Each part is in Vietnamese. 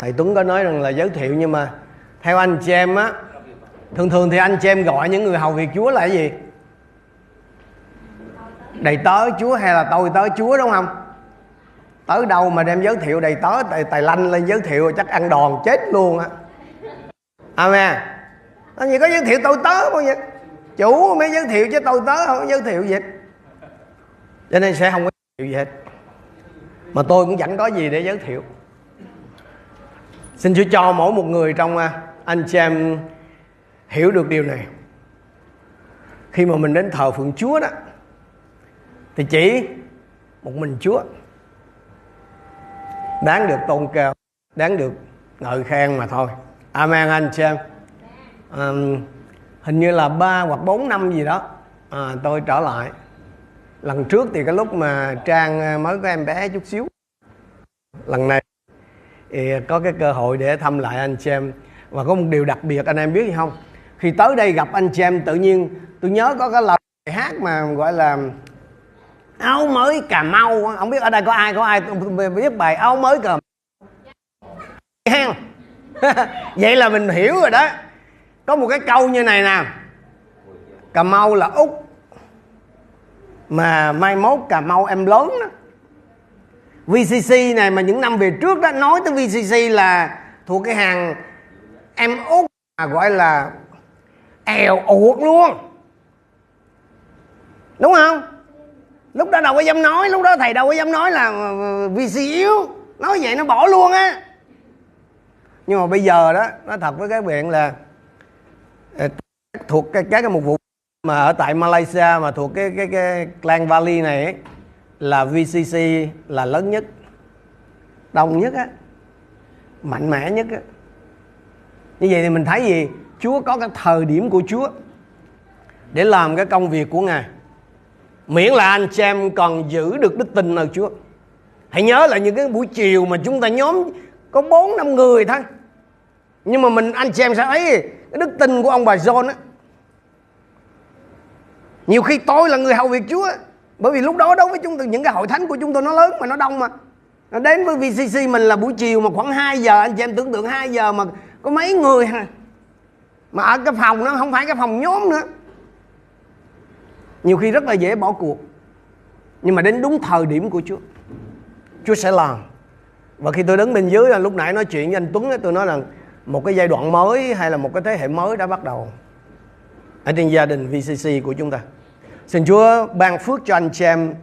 thầy Tuấn có nói rằng là giới thiệu nhưng mà theo anh chị em á thường thường thì anh chị em gọi những người hầu việc Chúa là cái gì? Đầy tớ Chúa hay là tôi tớ Chúa đúng không? Tới đâu mà đem giới thiệu đầy tớ tài, tài lanh lên giới thiệu chắc ăn đòn chết luôn á. Amen. Nó gì có giới thiệu tôi tớ bao vậy? chủ mới giới thiệu chứ tôi tớ không có giới thiệu gì hết. Cho nên sẽ không có giới thiệu gì hết. Mà tôi cũng chẳng có gì để giới thiệu xin chúa cho mỗi một người trong à, anh chị em hiểu được điều này. Khi mà mình đến thờ phượng chúa đó thì chỉ một mình chúa đáng được tôn cao đáng được ngợi khen mà thôi. Amen anh chị em. À, hình như là ba hoặc bốn năm gì đó à, tôi trở lại. Lần trước thì cái lúc mà trang à, mới có em bé chút xíu. Lần này thì có cái cơ hội để thăm lại anh chị em và có một điều đặc biệt, anh em biết gì không? Khi tới đây gặp anh chị em tự nhiên tôi nhớ có cái lời hát mà gọi là áo mới cà mau. Không biết ở đây có ai có ai biết bài áo mới cà mau? Vậy là mình hiểu rồi đó. Có một cái câu như này nè. Cà mau là úc, mà mai mốt cà mau em lớn đó. VCC này mà những năm về trước đó nói tới VCC là thuộc cái hàng em út mà gọi là èo uột luôn. Đúng không? Lúc đó đâu có dám nói lúc đó thầy đâu có dám nói là ờ, ờ, VC yếu. Nói vậy nó bỏ luôn á. Nhưng mà bây giờ đó nó thật với các bạn là ờ, thuộc cái các cái một vụ mà ở tại Malaysia mà thuộc cái cái cái Klang Valley này ấy, là VCC là lớn nhất, đông nhất á, mạnh mẽ nhất á. Như vậy thì mình thấy gì? Chúa có cái thời điểm của Chúa để làm cái công việc của Ngài. Miễn là anh chị em còn giữ được đức tin ở Chúa. Hãy nhớ là những cái buổi chiều mà chúng ta nhóm có bốn năm người thôi. Nhưng mà mình, anh chị em sẽ thấy cái đức tin của ông bà John á. Nhiều khi tôi là người hầu việc Chúa bởi vì lúc đó đối với chúng tôi, những cái hội thánh của chúng tôi nó lớn mà nó đông mà. Nó đến với VCC mình là buổi chiều mà khoảng 2 giờ, anh chị em tưởng tượng 2 giờ mà có mấy người hả? Mà ở cái phòng nó không phải cái phòng nhóm nữa. Nhiều khi rất là dễ bỏ cuộc. Nhưng mà đến đúng thời điểm của Chúa Chúa sẽ làm. Và khi tôi đứng bên dưới là lúc nãy nói chuyện với anh Tuấn tôi nói rằng một cái giai đoạn mới hay là một cái thế hệ mới đã bắt đầu ở trên gia đình VCC của chúng ta xin Chúa ban phước cho anh chị em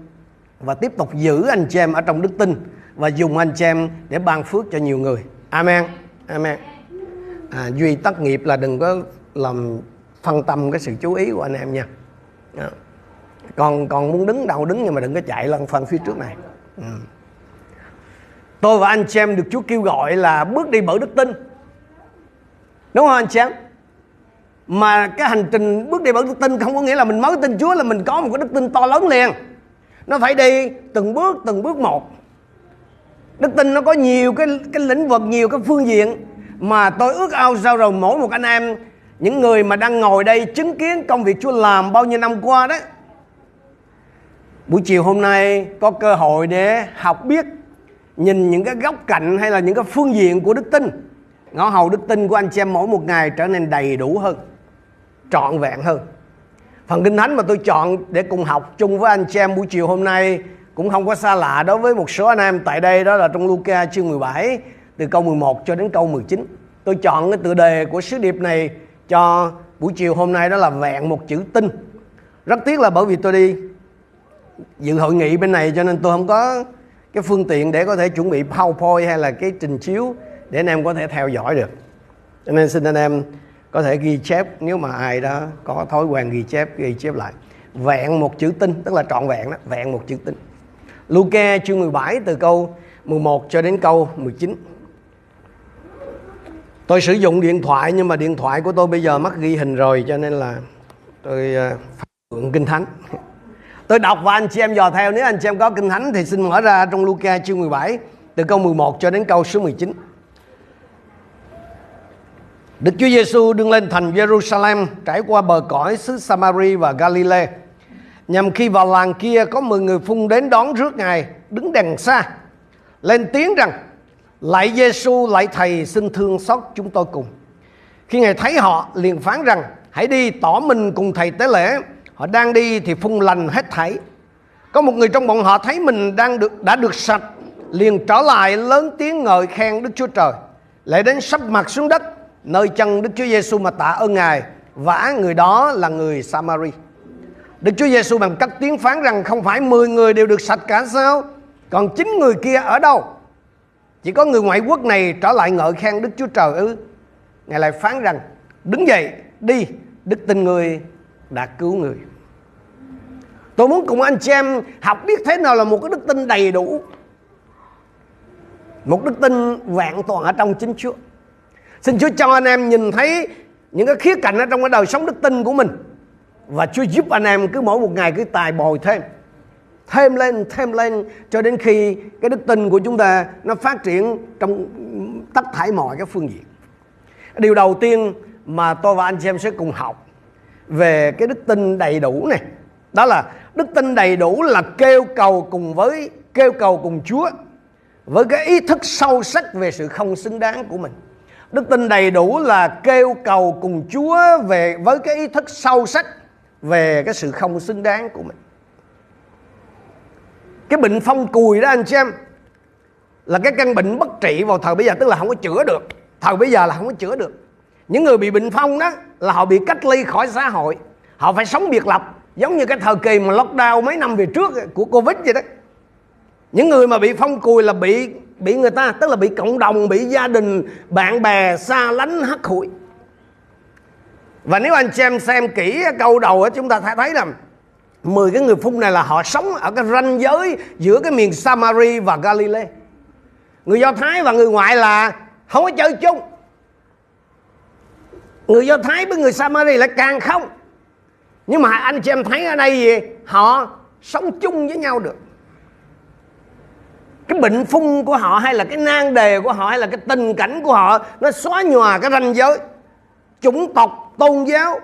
và tiếp tục giữ anh chị em ở trong đức tin và dùng anh chị em để ban phước cho nhiều người. Amen. Amen. À, duy tất nghiệp là đừng có làm phân tâm cái sự chú ý của anh em nha. À. còn còn muốn đứng đầu đứng nhưng mà đừng có chạy lăn phân phía trước này. Ừ. tôi và anh chị em được Chúa kêu gọi là bước đi bởi đức tin. Đúng không anh chị em? Mà cái hành trình, bước đi bởi đức tin không có nghĩa là mình mới tin Chúa, là mình có một cái đức tin to lớn liền. Nó phải đi từng bước từng bước một. Đức tin nó có nhiều cái cái lĩnh vực, nhiều cái phương diện. Mà tôi ước ao sao rồi, mỗi một anh em, những người mà đang ngồi đây chứng kiến công việc Chúa làm bao nhiêu năm qua đó, buổi chiều hôm nay có cơ hội để học biết, nhìn những cái góc cạnh hay là những cái phương diện của đức tin. Ngõ hầu đức tin của anh chị em mỗi một ngày trở nên đầy đủ hơn trọn vẹn hơn. Phần kinh thánh mà tôi chọn để cùng học chung với anh chị em buổi chiều hôm nay cũng không có xa lạ đối với một số anh em tại đây, đó là trong Luca chương 17 từ câu 11 cho đến câu 19 tôi chọn cái tựa đề của sứ điệp này cho buổi chiều hôm nay, đó là vẹn một chữ tin. Rất tiếc là bởi vì tôi đi dự hội nghị bên này cho nên tôi không có cái phương tiện để có thể chuẩn bị PowerPoint hay là cái trình chiếu để anh em có thể theo dõi được. Cho nên xin anh em có thể ghi chép, nếu mà ai đó có thói quen ghi chép ghi chép lại. Vẹn một chữ tin, tức là trọn vẹn đó, vẹn một chữ tin. Luca chương 17 từ câu 11 cho đến câu 19 Tôi sử dụng điện thoại, nhưng mà điện thoại của tôi bây giờ mất ghi hình rồi, cho nên là tôi ờ, phát mượn kinh thánh. Tôi đọc và anh chị em dò theo. Nếu anh chị em có kinh thánh thì xin mở ra trong Luca chương 17 từ câu 11 cho đến câu số 19 Đức Chúa Giêsu đứng lên thành Jerusalem trải qua bờ cõi xứ Samari và Galilee. Nhằm khi vào làng kia có 10 người phun đến đón rước Ngài đứng đằng xa. Lên tiếng rằng Lạy Giêsu, lạy Thầy xin thương xót chúng tôi cùng. Khi Ngài thấy họ liền phán rằng hãy đi tỏ mình cùng Thầy tế lễ. Họ đang đi thì phung lành hết thảy. Có một người trong bọn họ thấy mình đang được đã được sạch liền trở lại lớn tiếng ngợi khen Đức Chúa Trời. Lại đến sắp mặt xuống đất nơi chân Đức Chúa Giêsu mà tạ ơn Ngài vả người đó là người Samari. Đức Chúa Giêsu bằng cách tiếng phán rằng không phải 10 người đều được sạch cả sao? Còn chín người kia ở đâu? Chỉ có người ngoại quốc này trở lại ngợi khen Đức Chúa Trời ư? Ngài lại phán rằng, đứng dậy, đi, đức tin người đã cứu người. Tôi muốn cùng anh chị em học biết thế nào là một cái đức tin đầy đủ. Một đức tin vẹn toàn ở trong chính Chúa. Xin Chúa cho anh em nhìn thấy những cái khía cạnh ở trong cái đời sống đức tin của mình. Và Chúa giúp anh em cứ mỗi một ngày cứ tài bồi thêm. Thêm lên thêm lên, cho đến khi cái đức tin của chúng ta nó phát triển trong tất thảy mọi các phương diện. Điều đầu tiên mà tôi và anh chị em sẽ cùng học về cái đức tin đầy đủ này, đó là đức tin đầy đủ là kêu cầu cùng với, kêu cầu cùng Chúa với cái ý thức sâu sắc về sự không xứng đáng của mình đức tin đầy đủ là kêu cầu cùng Chúa về, với cái ý thức sâu sắc về cái sự không xứng đáng của mình. Cái bệnh phong cùi đó anh chị em, là cái căn bệnh bất trị vào thời bây giờ, tức là không có chữa được. Thời bây giờ là không có chữa được. Những người bị bệnh phong đó là họ bị cách ly khỏi xã hội. Họ phải sống biệt lập, giống như cái thời kỳ mà lockdown mấy năm về trước của covid vậy đó. Những người mà bị phong cùi là bị bị người ta, tức là bị cộng đồng, bị gia đình, bạn bè xa lánh, hắt hủi và nếu anh xem xem kỹ câu đầu chúng ta thấy là 10 cái người phun này là họ sống ở cái ranh giới giữa cái miền Samari và Galilee. Người Do Thái và người ngoại là không có chơi chung. Người Do Thái với người Samari lại càng không. Nhưng mà anh chị em thấy ở đây gì? Họ sống chung với nhau được. Cái bệnh phung của họ hay là cái nan đề của họ hay là cái tình cảnh của họ, nó xóa nhòa cái ranh giới. Chủng tộc, tôn giáo.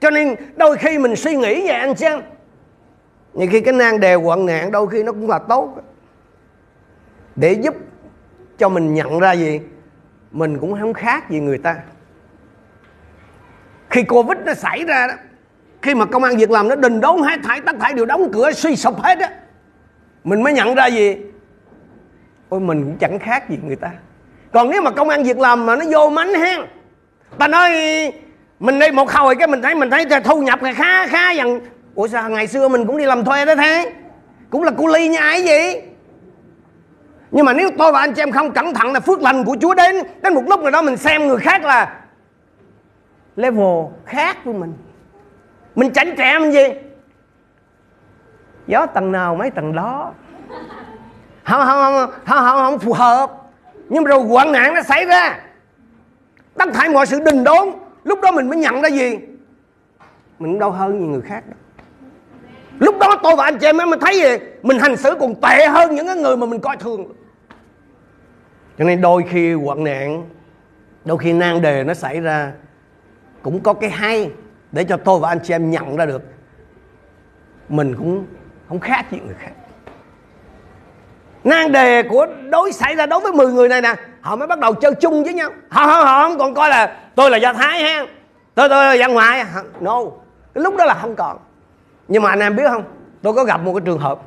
Cho nên đôi khi mình suy nghĩ vậy anh xem. Nhiều khi cái nan đề quận nạn đôi khi nó cũng là tốt. Để giúp cho mình nhận ra gì? Mình cũng không khác gì người ta. Khi covid nó xảy ra đó, khi mà công an việc làm nó đình đốn hết, thải tất thải đều đóng cửa, suy sụp hết á, mình mới nhận ra gì? Ôi, mình cũng chẳng khác gì người ta. Còn nếu mà công an việc làm mà nó vô mánh hen. Ta nói, mình đi một hồi cái mình thấy mình thấy thu nhập là khá khá dần. Ủa, sao ngày xưa mình cũng đi làm thuê đó thế? Cũng là cu ly như ai vậy nhưng mà nếu tôi và anh chị em không cẩn thận là phước lành của Chúa đến đến một lúc nào đó mình xem người khác là level khác với mình. Mình chảnh trẻ mình gì? Gió tầng nào mấy tầng đó không không không không, không phù hợp. Nhưng mà rồi hoạn nạn nó xảy ra. Tất thảy mọi sự đình đốn lúc đó mình mới nhận ra gì? Mình đau hơn như người khác đó. Lúc đó tôi và anh chị em mới thấy gì? Mình hành xử còn tệ hơn những cái người mà mình coi thường. Cho nên đôi khi hoạn nạn đôi khi nan đề nó xảy ra cũng có cái hay để cho tôi và anh chị em nhận ra được. Mình cũng không khác gì người khác nan đề của đối xảy ra đối với 10 người này nè họ mới bắt đầu chơi chung với nhau. Họ, họ, họ không còn coi là tôi là do thái ha. Tôi tôi là dân ngoại. No. Cái lúc đó là không còn. Nhưng mà anh em biết không? Tôi có gặp một cái trường hợp.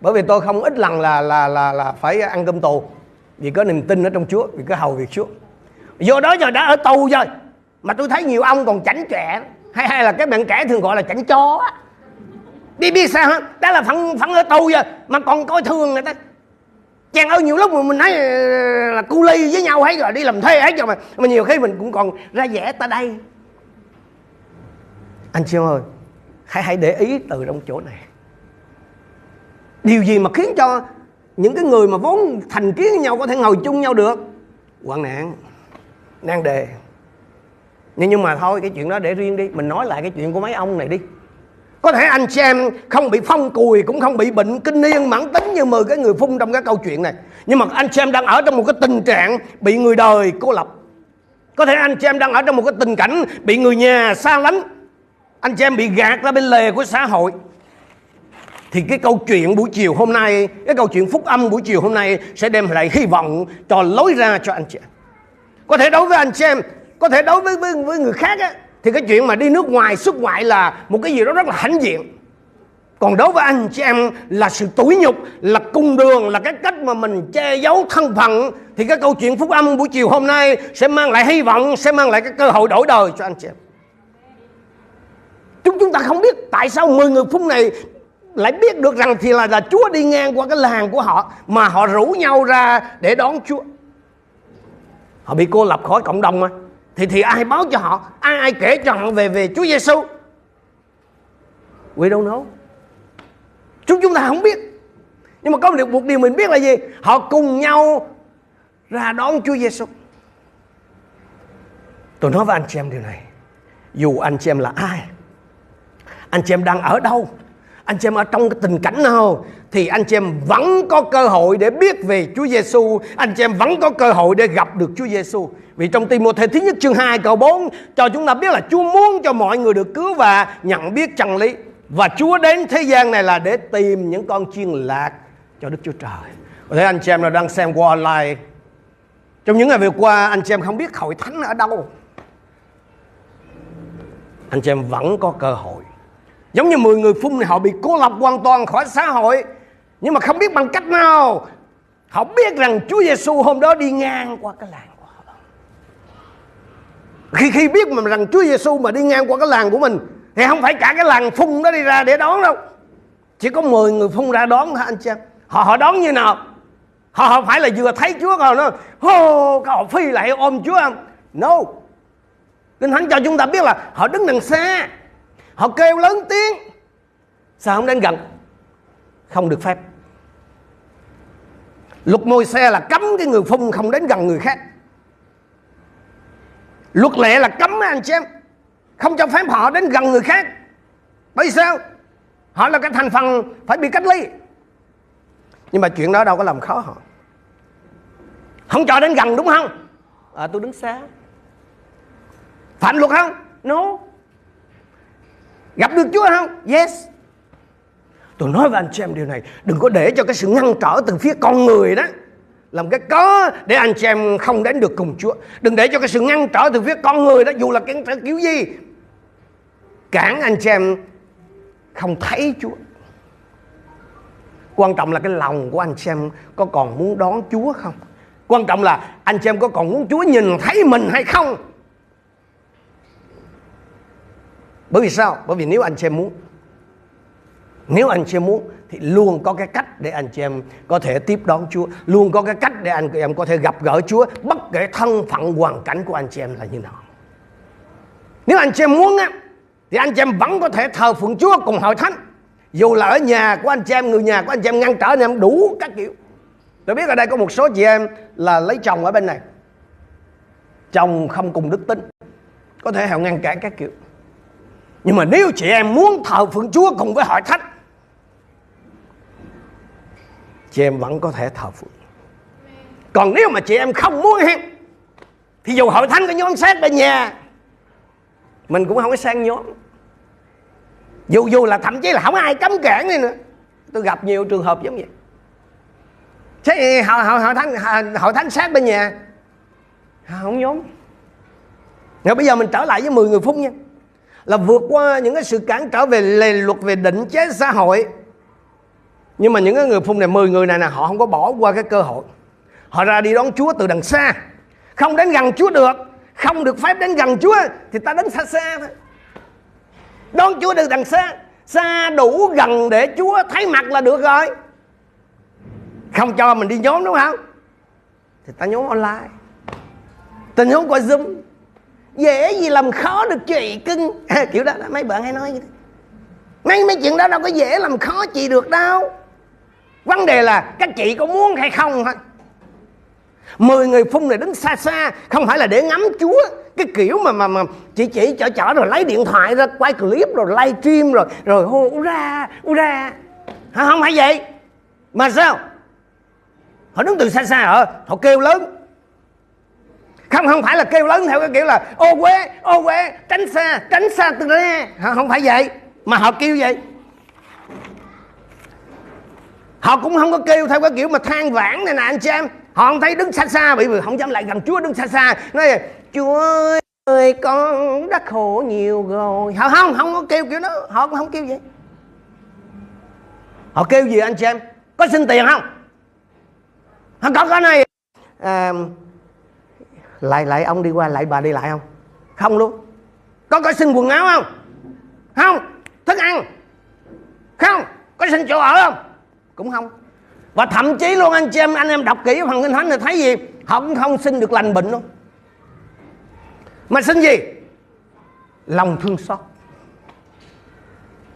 Bởi vì tôi không ít lần là là là là phải ăn cơm tù. Vì có niềm tin ở trong Chúa vì có hầu việc Chúa. Vô đó giờ đã ở tù rồi. Mà tôi thấy nhiều ông còn chảnh trẻ hay hay là cái bạn trẻ thường gọi là chảnh chó đi biết sao hả? Đó là phận phận ở tù rồi mà còn coi thường người ta chàng ơi, nhiều lúc mà mình nói ờ, là cu ly với nhau hết rồi, đi làm thuê hết rồi mà mà nhiều khi mình cũng còn ra vẻ ta đây. Anh chị ơi, hãy hãy để ý từ trong chỗ này. Điều gì mà khiến cho những cái người mà vốn thành kiến với nhau có thể ngồi chung nhau được? Hoạn nạn, nan đề. Nhưng nhưng mà thôi, cái chuyện đó để riêng đi, mình nói lại cái chuyện của mấy ông này đi có thể anh xem không bị phong cùi cũng không bị bệnh kinh niên mãn tính như mười cái người phun trong cái câu chuyện này. Nhưng mà anh xem đang ở trong một cái tình trạng bị người đời cô lập. Có thể anh chị em đang ở trong một cái tình cảnh bị người nhà xa lánh. Anh chị em bị gạt ra bên lề của xã hội. Thì cái câu chuyện buổi chiều hôm nay cái câu chuyện phúc âm buổi chiều hôm nay sẽ đem lại hy vọng cho lối ra cho anh chị em. Có thể đối với anh chị em có thể đối với với, với người khác á, thì cái chuyện mà đi nước ngoài xuất ngoại là một cái gì đó rất là hãnh diện còn đối với anh chị em là sự tủi nhục, là cung đường, là cái cách mà mình che giấu thân phận, thì cái câu chuyện phúc âm buổi chiều hôm nay sẽ mang lại hy vọng, sẽ mang lại cái cơ hội đổi đời cho anh chị em chúng chúng ta không biết tại sao 10 người phúc này lại biết được rằng thì là là Chúa đi ngang qua cái làng của họ, mà họ rủ nhau ra để đón Chúa. Họ bị cô lập khỏi cộng đồng mà. Thì thì ai báo cho họ, ai ai kể cho họ về về Chúa Giêsu? We don't know. Chúng chúng ta không biết. Nhưng mà có một điều, một điều mình biết là gì? Họ cùng nhau ra đón Chúa Giêsu. Tôi nói với anh chị em điều này. Dù anh chị em là ai, anh chị em đang ở đâu, anh chị em ở trong cái tình cảnh nào thì anh chị em vẫn có cơ hội để biết về Chúa Giêsu, anh chị em vẫn có cơ hội để gặp được Chúa Giêsu. Vì trong Timothée thứ nhất chương 2 câu 4 cho chúng ta biết là Chúa muốn cho mọi người được cứu và nhận biết chân lý. Và Chúa đến thế gian này là để tìm những con chiên lạc cho Đức Chúa Trời. Có thể anh chị em nào đang xem qua online trong những ngày vừa qua anh chị em không biết hội thánh ở đâu Anh chị em vẫn có cơ hội Giống như 10 người phun này họ bị cô lập hoàn toàn khỏi xã hội nhưng mà không biết bằng cách nào. Họ biết rằng Chúa Giêsu hôm đó đi ngang qua cái làng của họ. Khi khi biết mà rằng Chúa Giêsu mà đi ngang qua cái làng của mình, Thì không phải cả cái làng phun đó đi ra để đón đâu. Chỉ có 10 người phun ra đón thôi, anh chị em. Họ họ đón như nào? Họ không phải là vừa thấy Chúa rồi nó hô họ phi lại ôm Chúa không No. Kinh Thánh cho chúng ta biết là họ đứng đằng xa. Họ kêu lớn tiếng. Sao không đến gần? Không được phép. Luật môi xe là cấm cái người phun không đến gần người khác. Luật lệ là cấm anh chị em. Không cho phép họ đến gần người khác. Bởi sao? Họ là cái thành phần phải bị cách ly. Nhưng mà chuyện đó đâu có làm khó họ. Không cho đến gần đúng không? À tôi đứng xa. Phạm luật không? No. Gặp được Chúa không? Yes. Tôi nói với anh chị em điều này, đừng có để cho cái sự ngăn trở từ phía con người đó làm cái có để anh chị em không đến được cùng Chúa. Đừng để cho cái sự ngăn trở từ phía con người đó dù là cái kiểu gì cản anh chị em không thấy Chúa. Quan trọng là cái lòng của anh chị em có còn muốn đón Chúa không? Quan trọng là anh chị em có còn muốn Chúa nhìn thấy mình hay không? Bởi vì sao? Bởi vì nếu anh chị em muốn nếu anh chị em muốn Thì luôn có cái cách để anh chị em Có thể tiếp đón Chúa. Luôn có cái cách để anh chị em có thể gặp gỡ Chúa. Bất kể thân phận, hoàn cảnh của anh chị em là như nào. Nếu anh chị em muốn á, Thì anh chị em vẫn có thể thờ phượng Chúa cùng hội thánh. Dù là ở nhà của anh chị em, Người nhà của anh chị em, ngăn trở anh em, đủ các kiểu. Tôi biết ở đây có một số chị em Là lấy chồng ở bên này. Chồng không cùng đức tính. Có thể họ ngăn cản các kiểu. Nhưng mà nếu chị em muốn thờ phượng Chúa cùng với hội thánh Chị em vẫn có thể thờ phượng. Còn nếu mà chị em không muốn Thì dù hội thánh có nhóm xét bên nhà Mình cũng không có sang nhóm. Dù dù là thậm chí là không ai cấm cản đi nữa. Tôi gặp nhiều trường hợp giống vậy. Thế hội, hội, hội, thánh, hội thánh sát bên nhà à, Không nhóm. Rồi bây giờ mình trở lại với 10 người phúc nha. Là vượt qua những cái sự cản trở về lề luật về định chế xã hội nhưng mà những cái người phun này 10 người này là họ không có bỏ qua cái cơ hội. Họ ra đi đón Chúa từ đằng xa. Không đến gần Chúa được không được phép đến gần Chúa thì ta đến xa xa thôi. Đón Chúa từ đằng xa xa đủ gần để Chúa thấy mặt là được rồi. Không cho mình đi nhóm đúng không? Thì ta nhóm online. Ta nhóm qua zoom. Dễ gì làm khó được chị cưng. À, kiểu đó mấy bạn hay nói như thế mấy mấy chuyện đó đâu có dễ làm khó chị được đâu vấn đề là các chị có muốn hay không thôi mười người phun này đứng xa xa không phải là để ngắm chúa. Cái kiểu mà mà mà chị chỉ chở chở rồi lấy điện thoại ra quay clip rồi live stream rồi rồi hô u ra u ra không phải vậy. Mà sao? Họ đứng từ xa xa họ, họ kêu lớn. Không không phải là kêu lớn theo cái kiểu là ô quế ô quế tránh xa tránh xa từ đây. Không phải vậy. Mà họ kêu vậy họ cũng không có kêu theo cái kiểu mà than vãn này nè anh chị em. Họ không thấy đứng xa xa bị không dám lại gần chúa đứng xa xa. Nói chúa ơi con đã khổ nhiều rồi. Họ không không có kêu kiểu đó. Họ cũng không kêu vậy. Họ kêu gì anh chị em? Có xin tiền không? Họ có cái này à, lại lại ông đi qua lại bà đi lại không? Không luôn. Có có xin quần áo không? Không. Thức ăn? Không. Có xin chỗ ở không? Cũng không. Và thậm chí luôn, anh chị em, anh em đọc kỹ phần kinh thánh thì thấy gì? Họ cũng không xin được lành bệnh luôn. Mà xin gì? Lòng thương xót.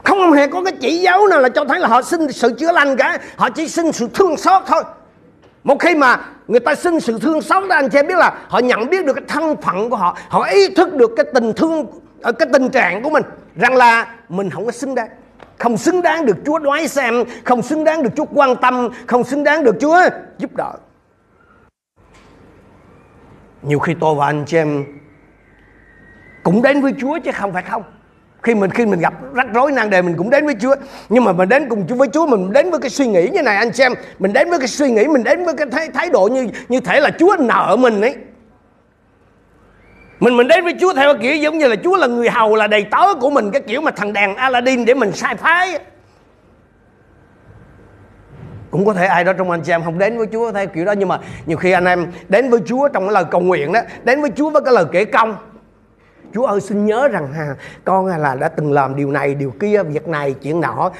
Không hề có cái chỉ dấu nào là cho thấy là họ xin sự chữa lành cả. Họ chỉ xin sự thương xót thôi. Một khi mà người ta xin sự thương xót đó, anh chị em biết là họ nhận biết được cái thân phận của họ. Họ ý thức được cái tình thương ở cái tình trạng của mình. Rằng là mình không có xứng đáng không xứng đáng được Chúa đoái xem không xứng đáng được Chúa quan tâm không xứng đáng được Chúa giúp đỡ. Nhiều khi tôi và anh chị em cũng đến với Chúa chứ không phải không. Khi mình khi mình gặp rắc rối nan đề mình cũng đến với Chúa. Nhưng mà mình đến cùng với Chúa mình đến với cái suy nghĩ như này anh xem mình đến với cái suy nghĩ mình đến với cái thái, thái độ như như thể là Chúa nợ mình ấy mình mình đến với Chúa theo kiểu giống như là Chúa là người hầu, là đầy tớ của mình, cái kiểu mà thằng đàn Aladdin để mình sai phái. Cũng có thể ai đó trong anh chị em không đến với Chúa theo kiểu đó, nhưng mà nhiều khi anh em đến với Chúa trong cái lời cầu nguyện đó, đến với Chúa với cái lời kể công. Chúa ơi, xin nhớ rằng ha, con là đã từng làm điều này, điều kia, việc này, chuyện nọ.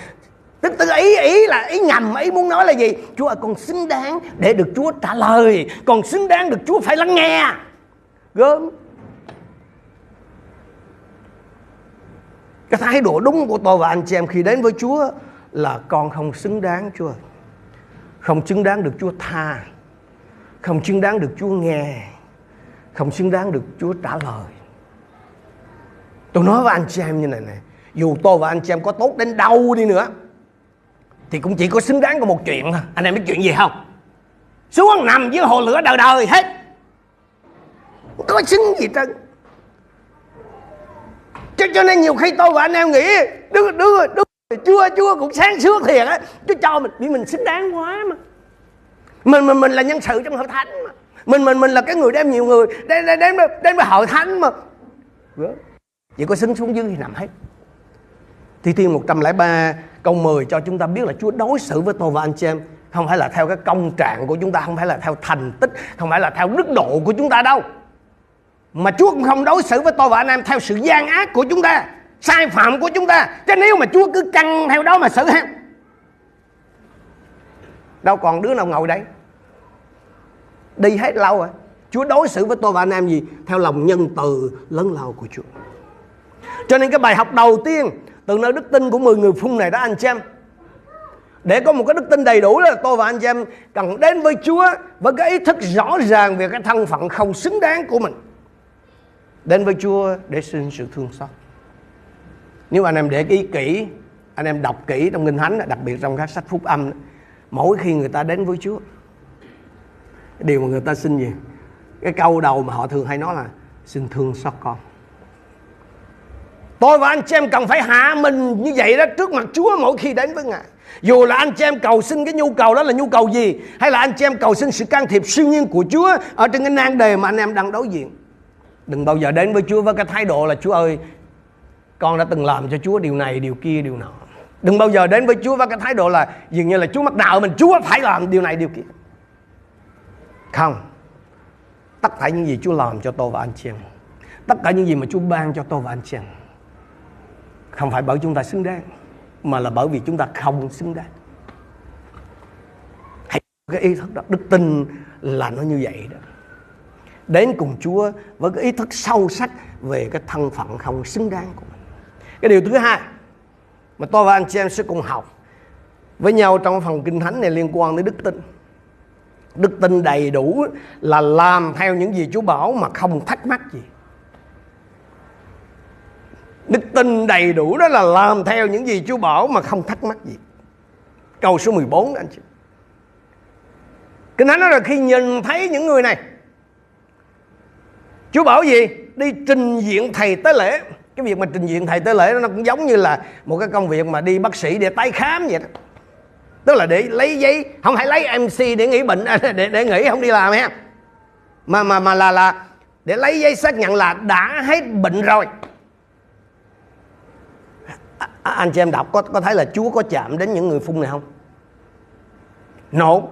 Tức tức ý ý là, ý ngầm, ý muốn nói là gì? Chúa ơi, con xứng đáng để được Chúa trả lời. Còn xứng đáng được Chúa phải lắng nghe. Gớm. Cái thái độ đúng của tôi và anh chị em khi đến với Chúa là con không xứng đáng Chúa. Không xứng đáng được Chúa tha. Không xứng đáng được Chúa nghe. Không xứng đáng được Chúa trả lời. Tôi nói với anh chị em như này này, dù tôi và anh chị em có tốt đến đâu đi nữa, thì cũng chỉ có xứng đáng của một chuyện thôi. Anh em biết chuyện gì không? Xuống nằm dưới hồ lửa đời đời, hết. Có xứng gì trơn cho, cho nên nhiều khi tôi và anh em nghĩ đứa đứa đứa chưa chưa cũng sáng suốt thiệt á. Chúa cho mình vì mình xứng đáng quá mà. Mình mình mình là nhân sự trong hội thánh mà. Mình mình mình là cái người đem nhiều người đem đem đem đem về hội thánh mà. Dạ. Vậy có xứng xuống dưới thì nằm hết. Thi Thiên 103 câu 10 cho chúng ta biết là Chúa đối xử với tôi và anh chị em. Không phải là theo cái công trạng của chúng ta Không phải là theo thành tích Không phải là theo đức độ của chúng ta đâu. Mà Chúa cũng không đối xử với tôi và anh em Theo sự gian ác của chúng ta, Sai phạm của chúng ta. Chứ nếu mà Chúa cứ căng theo đó mà xử hết Đâu còn đứa nào ngồi đây Đi hết lâu rồi. Chúa đối xử với tôi và anh em gì? Theo lòng nhân từ lớn lao của Chúa. Cho nên cái bài học đầu tiên từ nơi đức tin của 10 người phun này đó, anh chị em để có một cái đức tin đầy đủ là tôi và anh chị em cần đến với Chúa với cái ý thức rõ ràng về cái thân phận không xứng đáng của mình. Đến với Chúa để xin sự thương xót. Nếu anh em để ý kỹ, anh em đọc kỹ trong Kinh Thánh, đặc biệt trong các sách phúc âm, mỗi khi người ta đến với Chúa, điều mà người ta xin gì? Cái câu đầu mà họ thường hay nói là xin thương xót con. Tôi và anh chị em cần phải hạ mình như vậy đó trước mặt Chúa mỗi khi đến với Ngài. Dù là anh chị em cầu xin cái nhu cầu đó là nhu cầu gì Hay là anh chị em cầu xin sự can thiệp siêu nhiên của Chúa Ở trên cái nan đề mà anh em đang đối diện Đừng bao giờ đến với Chúa với cái thái độ là Chúa ơi Con đã từng làm cho Chúa điều này, điều kia, điều nọ. Đừng bao giờ đến với Chúa với cái thái độ là Dường như là Chúa mắc đạo mình Chúa phải làm điều này, điều kia. Không. Tất cả những gì Chúa làm cho tôi và anh chị em Tất cả những gì mà Chúa ban cho tôi và anh chị em không phải bởi chúng ta xứng đáng mà là bởi vì chúng ta không xứng đáng. Hãy cái ý thức đó. Đức tin là nó như vậy đó đến cùng Chúa với cái ý thức sâu sắc về cái thân phận không xứng đáng của mình cái điều thứ hai mà tôi và anh chị em sẽ cùng học với nhau trong phần kinh thánh này liên quan đến đức tin đức tin đầy đủ là làm theo những gì Chúa bảo mà không thắc mắc gì Đức tin đầy đủ đó là làm theo những gì Chúa bảo mà không thắc mắc gì. Câu số 14 anh chị. Kinh Thánh nói là khi nhìn thấy những người này Chúa bảo gì? Đi trình diện thầy tế lễ. Cái việc mà trình diện thầy tế lễ nó cũng giống như là Một cái công việc mà đi bác sĩ để tái khám vậy đó. Tức là để lấy giấy không phải lấy mc để nghỉ bệnh à, để để nghỉ không đi làm ha. Mà mà mà là là để lấy giấy xác nhận là đã hết bệnh rồi. À, à anh chị em đọc có có thấy là Chúa có chạm đến những người phun này không? Nổ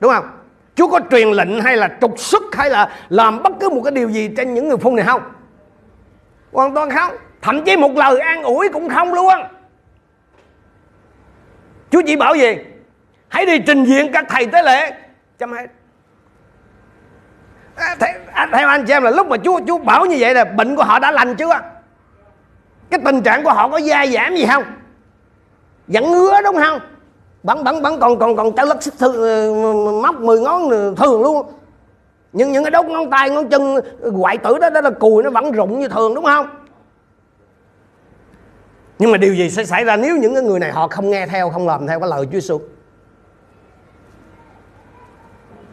đúng không? Chúa có truyền lệnh hay là trục xuất hay là làm bất cứ một cái điều gì trên những người phun này không? Hoàn toàn không. Thậm chí một lời an ủi cũng không luôn. Chúa chỉ bảo gì? Hãy đi trình diện các thầy tế lễ. Chăm hết. À, à, theo anh chị em là lúc mà Chúa Chúa bảo như vậy là bệnh của họ đã lành chưa? Cái tình trạng của họ có gia giảm gì không? Vẫn ngứa đúng không? Bắn bắn bắn còn còn còn cháu lắc xích thư, ờ, móc 10 ngón ờ, thường luôn. Nhưng những cái đốt ngón tay ngón chân hoại tử đó đó là cùi nó vẫn rụng như thường đúng không? Nhưng mà điều gì sẽ xảy ra nếu những cái người này họ không nghe theo không làm theo cái lời Chúa Giêsu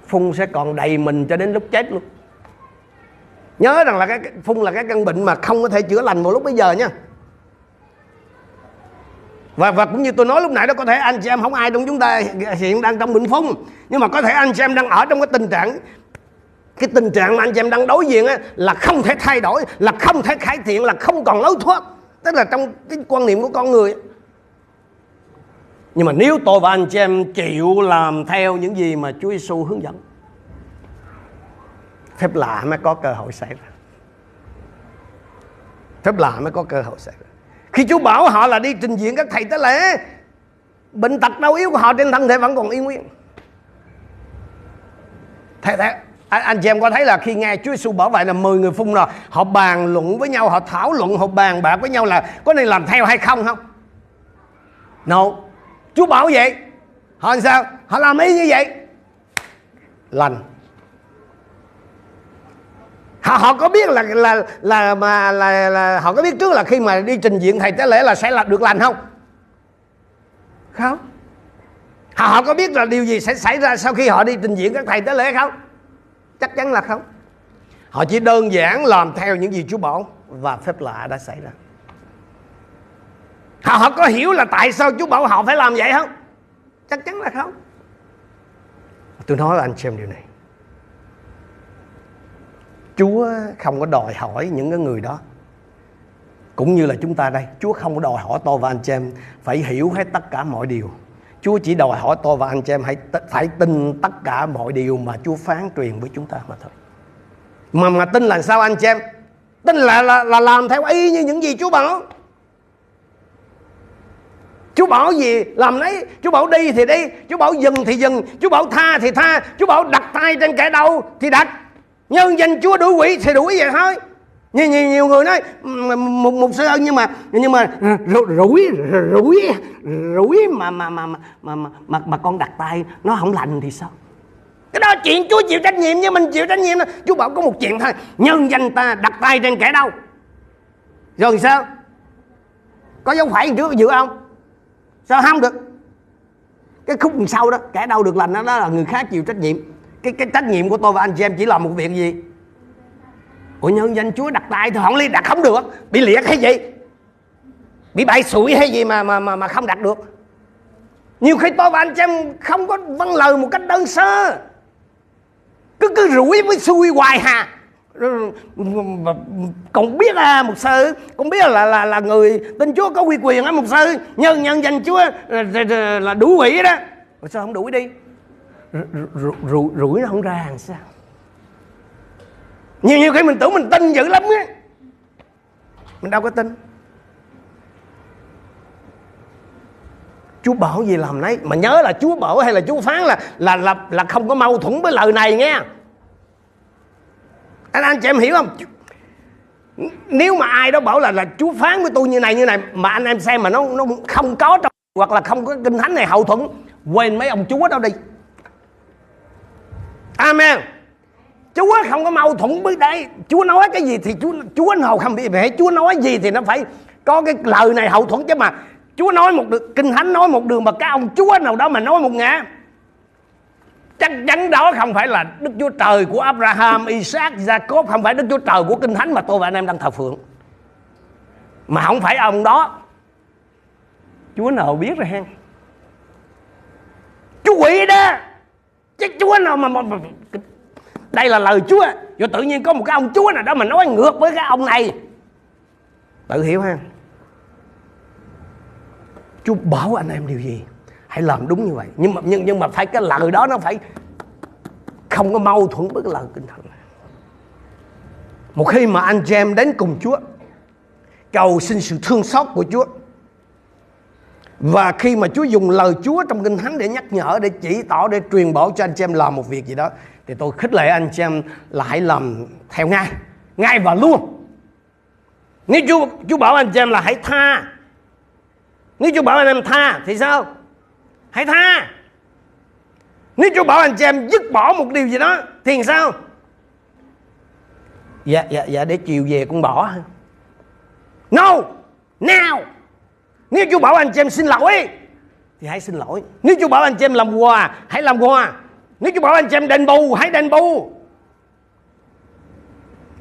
phun sẽ còn đầy mình cho đến lúc chết luôn. Nhớ rằng là cái phun là cái căn bệnh mà không có thể chữa lành vào lúc bây giờ nha và và cũng như tôi nói lúc nãy đó có thể anh chị em không ai trong chúng ta hiện đang trong bệnh phong. Nhưng mà có thể anh chị em đang ở trong cái tình trạng cái tình trạng mà anh chị em đang đối diện á, là không thể thay đổi là không thể cải thiện là không còn lối thoát. Tức là trong cái quan niệm của con người nhưng mà nếu tôi và anh chị em chịu làm theo những gì mà Chúa Giêsu hướng dẫn phép lạ mới có cơ hội xảy ra. Phép lạ mới có cơ hội xảy ra khi Chúa bảo họ là đi trình diện các thầy tế lễ bệnh tật đau yếu của họ trên thân thể vẫn còn y nguyên. Thế thế anh, anh chị em có thấy là khi nghe Chúa Giêsu bảo vậy là 10 người phun rồi họ bàn luận với nhau họ thảo luận họ bàn bạc với nhau là có nên làm theo hay không không? No. Chúa bảo vậy. Họ làm sao? Họ làm ý như vậy. Lành họ, họ có biết là là là mà là, là họ có biết trước là khi mà đi trình diện thầy tế lễ là sẽ là được lành không? Không. Họ, họ có biết là điều gì sẽ xảy ra sau khi họ đi trình diện các thầy tế lễ không? Chắc chắn là không. Họ chỉ đơn giản làm theo những gì Chúa bảo và phép lạ đã xảy ra. Họ, họ có hiểu là tại sao Chúa bảo họ phải làm vậy không? Chắc chắn là không. Tôi nói với anh xem điều này Chúa không có đòi hỏi những cái người đó. Cũng như là chúng ta đây Chúa không có đòi hỏi tôi và anh chị em phải hiểu hết tất cả mọi điều. Chúa chỉ đòi hỏi tôi và anh chị em hãy phải tin tất cả mọi điều mà Chúa phán truyền với chúng ta mà thôi. Mà mà tin là sao anh chị em? Tin là là, là làm theo y như những gì Chúa bảo. Chúa bảo gì? Làm nấy Chúa bảo đi thì đi. Chúa bảo dừng thì dừng. Chúa bảo tha thì tha. Chúa bảo đặt tay trên kẻ đầu thì đặt nhân danh Chúa đuổi quỷ thì đuổi vậy thôi. Nhiều, nhiều, nhiều người nói một một sư ơn nhưng mà nhưng mà ờ, rủi rủi rủi mà mà mà mà mà mà, con đặt tay nó không lành thì sao? Cái đó chuyện Chúa chịu trách nhiệm nhưng mình chịu trách nhiệm đó. Chúa bảo có một chuyện thôi nhân danh ta đặt tay trên kẻ đâu rồi sao? Có dấu phải trước dự không? Sao không được? Cái khúc sau đó kẻ đau được lành đó, đó là người khác chịu trách nhiệm cái cái trách nhiệm của tôi và anh chị em chỉ làm một việc gì? Của nhân danh Chúa đặt tay thì họ ly đặt không được. Bị liệt hay gì? Bị bại sủi hay gì mà mà mà, mà không đặt được? Nhiều khi tôi và anh chị em không có vâng lời một cách đơn sơ. Cứ cứ rủi với xui hoài hà. Còn biết là một sư cũng biết là là là người tin Chúa có quy quyền á một sư. Nhân nhân danh Chúa là, là đủ quỷ đó. Mà sao không đuổi đi? Rủi nó không ra làm sao? Nhiều nhiều khi mình tưởng mình tin dữ lắm á. Mình đâu có tin. Chúa bảo gì làm nấy. Mà nhớ là Chúa bảo hay là Chúa phán là là là là không có mâu thuẫn với lời này nghe. Anh anh chị em hiểu không? Nếu mà ai đó bảo là là Chúa phán với tôi như này như này, mà anh em xem mà nó nó không có trong, hoặc là không có kinh thánh này hậu thuẫn, quên mấy ông Chúa đâu đi. Amen. Chúa không có mâu thuẫn với đây. Chúa nói cái gì thì Chúa Chúa nào không bị mẹ. Chúa nói gì thì nó phải có cái lời này hậu thuẫn chứ mà. Chúa nói một đường kinh thánh nói một đường mà cái ông Chúa nào đó mà nói một ngã chắc chắn đó không phải là Đức Chúa Trời của Abraham, Isaac, Jacob không phải Đức Chúa Trời của kinh thánh mà tôi và anh em đang thờ phượng. Mà không phải ông đó. Chúa nào biết rồi hen? Chú quỷ đó chứ chúa nào mà, mà, mà đây là lời chúa. Rồi tự nhiên có một cái ông chúa nào đó mà nói ngược với cái ông này. Tự hiểu ha? Chúa bảo anh em điều gì? Hãy làm đúng như vậy. Nhưng mà nhưng nhưng mà phải cái lời đó nó phải không có mâu thuẫn với cái lời kinh thánh. Một khi mà anh chị em đến cùng Chúa cầu xin sự thương xót của Chúa và khi mà Chúa dùng lời Chúa trong Kinh Thánh để nhắc nhở, để chỉ tỏ, để truyền bảo cho anh chị em làm một việc gì đó thì tôi khích lệ anh chị em là hãy làm theo ngay, ngay và luôn. Nếu Chúa Chúa bảo anh chị em là hãy tha, nếu Chúa bảo anh em tha thì sao? Hãy tha. Nếu Chúa bảo anh chị em dứt bỏ một điều gì đó thì sao? Dạ dạ dạ để chiều về con bỏ No Now nếu Chúa bảo anh chị em xin lỗi. Thì hãy xin lỗi. Nếu Chúa bảo anh chị em làm quà Hãy làm quà. Nếu Chúa bảo anh chị em đền bù Hãy đền bù.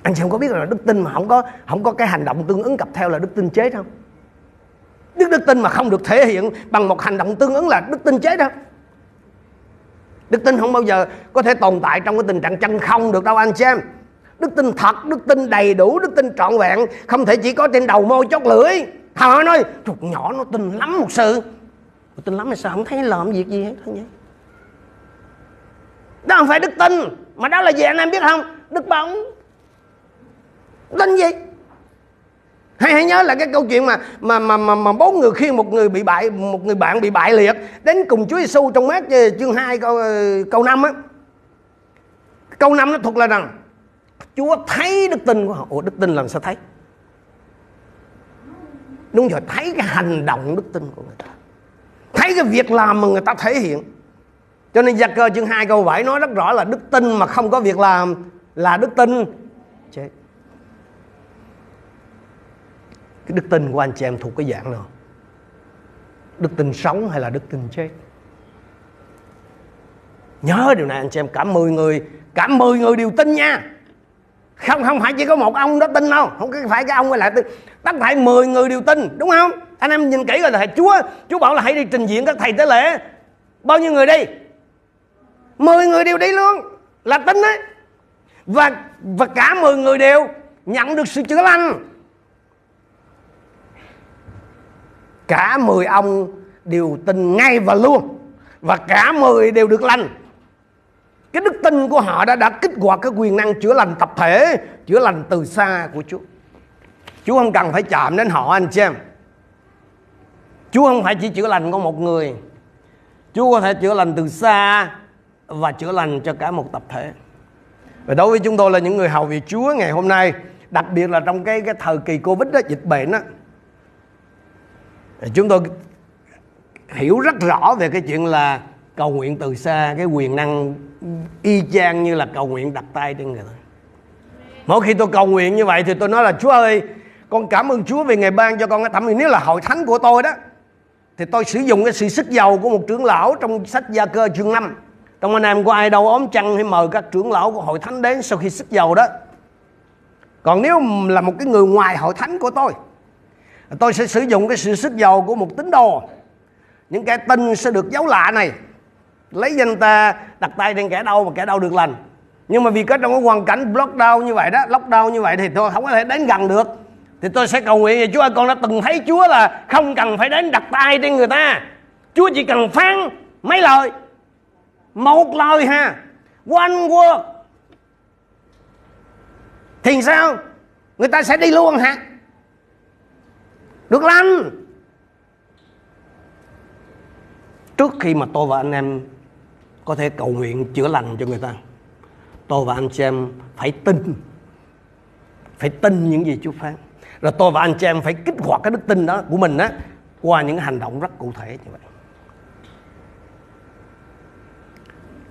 Anh chị em có biết là đức tin mà không có Không có cái hành động tương ứng cặp theo là đức tin chết không Đức đức tin mà không được thể hiện Bằng một hành động tương ứng là đức tin chết đâu? Đức tin không bao giờ có thể tồn tại trong cái tình trạng chân không được đâu anh chị em. Đức tin thật đức tin đầy đủ đức tin trọn vẹn không thể chỉ có trên đầu môi chót lưỡi họ nói chuột nhỏ nó tin lắm một sự. Tin lắm mà sao không thấy làm việc gì hết thôi nhé đó không phải đức tin mà đó là gì anh em biết không? Đức bóng. Tin gì? Hay hãy nhớ là cái câu chuyện mà mà mà mà, mà bốn người khi một người bị bại một người bạn bị bại liệt đến cùng Chúa Giêsu trong mát ờ, chương 2 câu ờ, câu 5 á. Câu 5 nó thuộc là rằng Chúa thấy đức tin của họ. Ủa đức tin làm sao thấy? Đúng rồi thấy cái hành động đức tin của người ta. Thấy cái việc làm mà người ta thể hiện. Cho nên gia cơ chương 2 câu 7 nói rất rõ là đức tin mà không có việc làm Là đức tin. Chết. Cái đức tin của anh chị em thuộc cái dạng nào? Đức tin sống hay là đức tin chết? Nhớ điều này anh chị em, cả 10 người, Cả 10 người đều tin nha không không phải chỉ có một ông đó tin đâu. Không phải cái ông ấy lại tin tất phải 10 người đều tin, đúng không? Anh em nhìn kỹ rồi thầy chúa chúa bảo là hãy đi trình diện các thầy tế lễ. Bao nhiêu người đi? 10 người đều đi luôn, là tin đấy. Và và cả 10 người đều nhận được sự chữa lành. Cả 10 ông đều tin ngay và luôn. Và cả 10 đều được lành cái đức tin của họ đã đã kích hoạt cái quyền năng chữa lành tập thể chữa lành từ xa của Chúa. Chúa không cần phải chạm đến họ anh chị em. Chúa không phải chỉ chữa lành có một người. Chúa có thể chữa lành từ xa và chữa lành cho cả một tập thể. Và đối với chúng tôi là những người hầu việc Chúa ngày hôm nay đặc biệt là trong cái cái thời kỳ Covid đó, dịch bệnh đó. Chúng tôi hiểu rất rõ về cái chuyện là cầu nguyện từ xa, cái quyền năng y chang như là cầu nguyện đặt tay trên người ta mỗi khi tôi cầu nguyện như vậy thì tôi nói là, Chúa ơi, con cảm ơn Chúa vì ngày ban cho con cái. Thẩm quyền nếu là hội thánh của tôi đó, thì tôi sử dụng cái sự sức giàu của một trưởng lão trong sách gia cơ chương 5 trong anh em có ai đâu ốm chăng hay mời các trưởng lão của hội thánh đến sau khi sức giàu đó. Còn nếu là một cái người ngoài hội thánh của tôi tôi sẽ sử dụng cái sự sức giàu của một tín đồ. Những cái tin sẽ được giấu lạ này lấy danh ta, đặt tay trên kẻ đau mà kẻ đau được lành. Nhưng mà vì có trong cái hoàn cảnh lockdown như vậy đó, lockdown như vậy thì tôi không có thể đến gần được. Thì tôi sẽ cầu nguyện về Chúa ơi con đã từng thấy Chúa là không cần phải đến đặt tay trên người ta. Chúa chỉ cần phán mấy lời. Một lời ha. One word. Thì sao? Người ta sẽ đi luôn hả? Được lành. Trước khi mà tôi và anh em có thể cầu nguyện chữa lành cho người ta. Tôi và anh chị em phải tin. Phải tin những gì Chúa phán. Rồi tôi và anh chị em phải kích hoạt cái đức tin đó của mình á, qua những hành động rất cụ thể như vậy.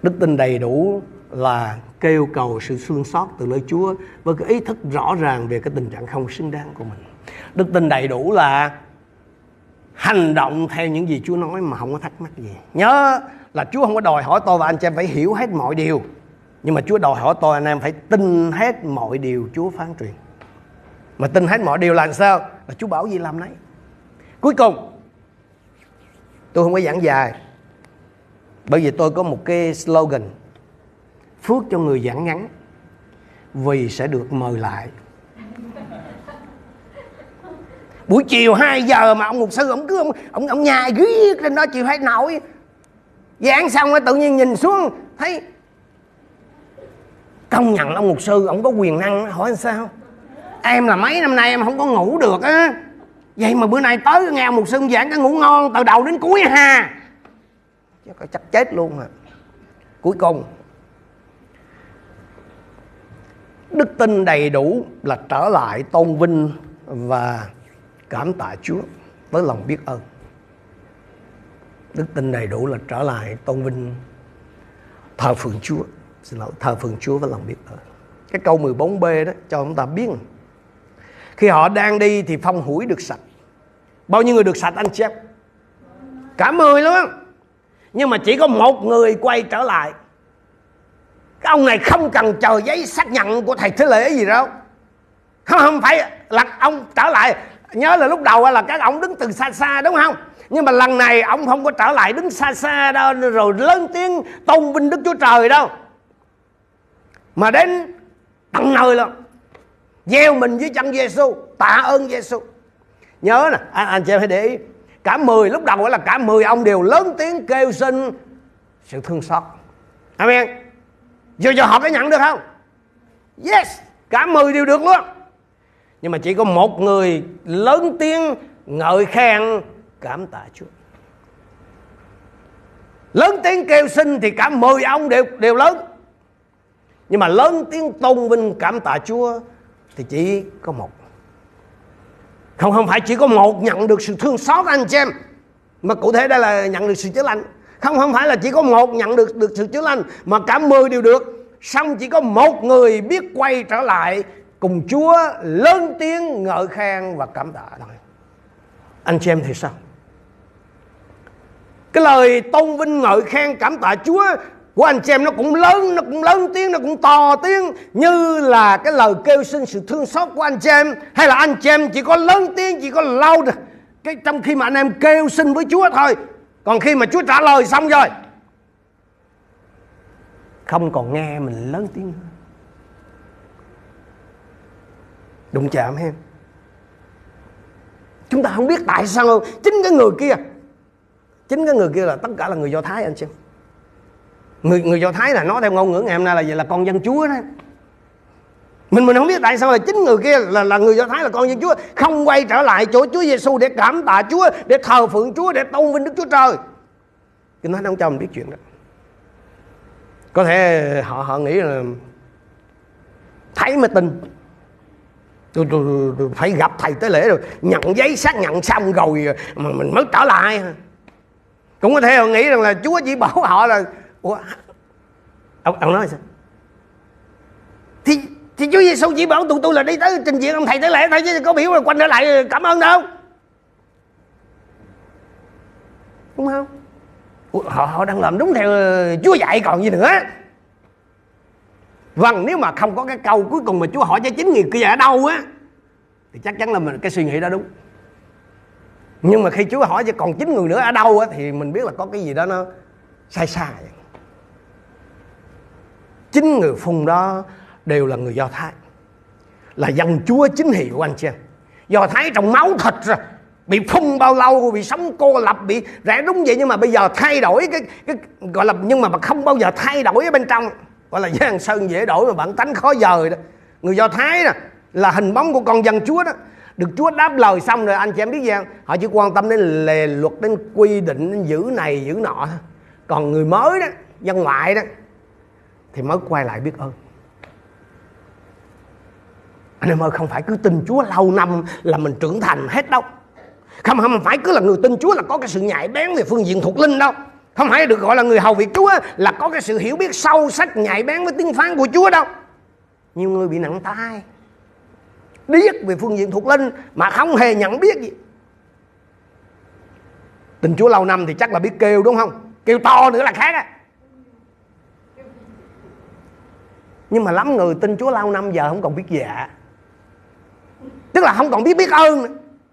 Đức tin đầy đủ là kêu cầu sự thương xót từ lời Chúa với cái ý thức rõ ràng về cái tình trạng không xứng đáng của mình. Đức tin đầy đủ là hành động theo những gì Chúa nói mà không có thắc mắc gì. Nhớ là Chúa không có đòi hỏi tôi và anh chị em phải hiểu hết mọi điều. Nhưng mà Chúa đòi hỏi tôi anh em phải tin hết mọi điều Chúa phán truyền. Mà tin hết mọi điều là làm sao? Là Chúa bảo gì làm nấy. Cuối cùng tôi không có giảng dài. Bởi vì tôi có một cái slogan phước cho người giảng ngắn vì sẽ được mời lại. Buổi chiều 2 giờ mà ông mục sư ông cứ ông ông, ông nhai riết lên đó chịu hết nổi giảng xong rồi tự nhiên nhìn xuống thấy công nhận ông mục sư ông có quyền năng hỏi sao? Em là mấy năm nay em không có ngủ được á. Vậy mà bữa nay tới nghe ông mục sư giảng cái ngủ ngon từ đầu đến cuối à ha. Chắc, chắc chết luôn à. Cuối cùng đức tin đầy đủ là trở lại tôn vinh và cảm tạ Chúa với lòng biết ơn. Đức tin đầy đủ là trở lại tôn vinh thờ phượng Chúa. Xin lỗi, thờ phượng Chúa và lòng biết ơn. Cái câu 14b đó cho chúng ta biết. Khi họ đang đi thì phong hủi được sạch. Bao nhiêu người được sạch anh chép? Cả mười luôn Nhưng mà chỉ có một người quay trở lại. Cái ông này không cần chờ giấy xác nhận của thầy thế lễ gì đâu. Không, không phải là ông trở lại nhớ là lúc đầu là các ông đứng từ xa xa đúng không nhưng mà lần này ông không có trở lại đứng xa xa đâu rồi lớn tiếng tôn vinh đức chúa trời đâu. Mà đến tận nơi luôn. Gieo mình dưới chân giêsu tạ ơn giêsu nhớ nè anh, anh chị em hãy để ý cả mười lúc đầu là cả mười ông đều lớn tiếng kêu xin sự thương xót. Amen. Giờ giờ họ có nhận được không? Yes cả mười đều được luôn. Nhưng mà chỉ có một người lớn tiếng ngợi khen cảm tạ Chúa. Lớn tiếng kêu xin thì cả mười ông đều đều lớn. Nhưng mà lớn tiếng tôn vinh, cảm tạ Chúa thì chỉ có một. Không không phải chỉ có một nhận được sự thương xót anh chị em, mà cụ thể đây là nhận được sự chữa lành. Không không phải là chỉ có một nhận được được sự chữa lành, mà cả mười đều được. Xong chỉ có một người biết quay trở lại cùng Chúa, lớn tiếng ngợi khen và cảm tạ thôi. Anh chị em thì sao? Cái lời tôn vinh ngợi khen cảm tạ Chúa của anh chị em nó cũng lớn, nó cũng lớn tiếng, nó cũng to tiếng như là cái lời kêu xin sự thương xót của anh chị em. Hay là anh chị em chỉ có lớn tiếng, chỉ có lâu cái trong khi mà anh em kêu xin với Chúa thôi. Còn khi mà Chúa trả lời xong rồi, không còn nghe mình lớn tiếng nữa. Đụng chạm em? Chúng ta không biết tại sao chính cái người kia chính cái người kia là tất cả là người do thái anh xem người người do thái là nói theo ngôn ngữ ngày hôm nay là gì là con dân chúa đó. Mình mình không biết tại sao là chính người kia là là người do thái là con dân chúa không quay trở lại chỗ chúa giêsu để cảm tạ chúa để thờ phượng chúa để tôn vinh đức chúa trời. Kinh thánh không cho mình biết chuyện đó. Có thể họ họ nghĩ là thấy mới tin. Tôi, tôi, tôi phải gặp thầy tới lễ rồi nhận giấy xác nhận xong rồi mà mình mới trở lại cũng có thể họ nghĩ rằng là chúa chỉ bảo họ là ủa ông, ông nói sao? Thì thì chúa giêsu chỉ bảo tụi tôi là đi tới trình diện ông thầy tới lễ thôi chứ có biểu là quanh trở lại cảm ơn đâu. Đúng không? Họ họ đang làm đúng theo ờ, chúa dạy còn gì nữa. Vâng nếu mà không có cái câu cuối cùng mà chúa hỏi cho chính người kia ở đâu á thì chắc chắn là mình cái suy nghĩ đó đúng nhưng mà khi chúa hỏi cho còn chín người nữa ở đâu á thì mình biết là có cái gì đó nó sai sai chín người phùng đó đều là người do thái. Là dân chúa chính hiệu anh chị do thái trong máu thịt rồi, bị phun bao lâu, bị sống cô lập, bị rẽ đúng vậy. Nhưng mà bây giờ thay đổi cái cái gọi là, nhưng mà không bao giờ thay đổi ở bên trong. Gọi là giang sơn dễ đổi mà bản tánh khó dời đó. Người do thái đó là hình bóng của con dân chúa đó được chúa đáp lời xong rồi, anh chị em biết gì không? Họ chỉ quan tâm đến lề luật, đến quy định, đến giữ này, giữ nọ thôi. Còn người mới đó, dân ngoại đó, thì mới quay lại biết ơn. Anh em ơi, không phải cứ tin chúa lâu năm là mình trưởng thành hết đâu. Không không phải cứ là người tin chúa là có cái sự nhạy bén về phương diện thuộc linh đâu. Không phải được gọi là người hầu việc Chúa là có cái sự hiểu biết sâu sắc, nhạy bén với tiếng phán của Chúa đâu. Nhiều người bị nặng tai. Biết về phương diện thuộc linh mà không hề nhận biết gì. Tình Chúa lâu năm thì chắc là biết kêu đúng không? Kêu to nữa là khác á. Nhưng mà lắm người tin Chúa lâu năm giờ không còn biết dạ. Tức là không còn biết biết ơn nữa.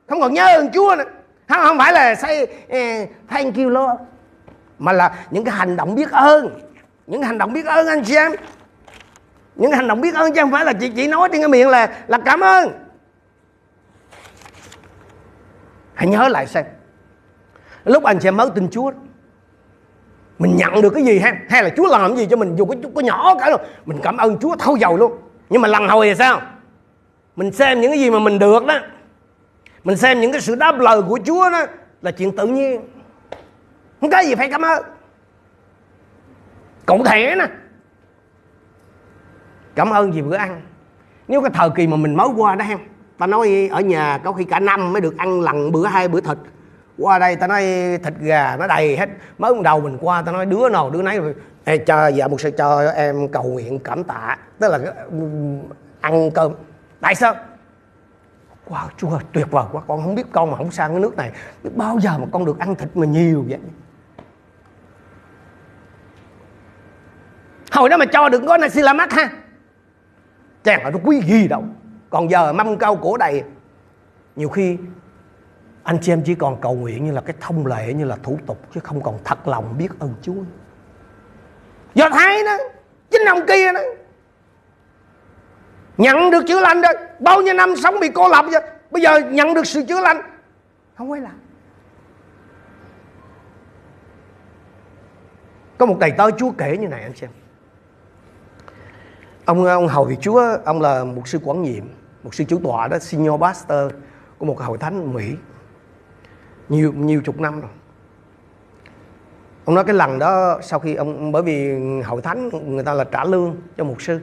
Không còn nhớ ơn Chúa nữa. Không, không phải là say uh, thank you Lord mà là những cái hành động biết ơn những hành động biết ơn anh chị em những hành động biết ơn chứ không phải là chị chỉ nói trên cái miệng là là cảm ơn. Hãy nhớ lại xem. Lúc anh chị em mới tin Chúa mình nhận được cái gì ha? Hay là Chúa làm cái gì cho mình dù có, có nhỏ cả rồi mình cảm ơn Chúa thâu dầu luôn. Nhưng mà lần hồi thì sao? Mình xem những cái gì mà mình được đó. Mình xem những cái sự đáp lời của Chúa đó là chuyện tự nhiên. Không có gì phải cảm ơn. Cụ thể nè cảm ơn vì bữa ăn. Nếu cái thời kỳ mà mình mới qua đó em ta nói ở nhà có khi cả năm mới được ăn lần bữa hai bữa thịt. Qua đây ta nói thịt gà nó đầy hết. Mới đầu mình qua ta nói đứa nào đứa nấy. Rồi Ê, cho dạ một sự cho em cầu nguyện cảm tạ. Tức là ăn cơm. Tại sao? Wow chúa tuyệt vời quá. Con không biết con mà không sang cái nước này. Biết bao giờ mà con được ăn thịt mà nhiều vậy? Hồi đó mà cho được có nasi mắt ha chàng là nó quý gì đâu. Còn giờ mâm cao cổ đầy, nhiều khi anh chị em chỉ còn cầu nguyện như là cái thông lệ, như là thủ tục, chứ không còn thật lòng biết ơn Chúa. Do thái đó, chính ông kia đó, nhận được chữa lành rồi bao nhiêu năm sống bị cô lập vậy, bây giờ nhận được sự chữa lành. Không quay lại có một thầy tớ Chúa kể như này anh xem ông ông hầu việc Chúa, ông là một sư quản nhiệm một sư chủ tọa đó, senior pastor của một hội thánh Mỹ. Nhiều nhiều chục năm rồi. Ông nói cái lần đó sau khi ông, bởi vì hội thánh người ta là trả lương cho một sư.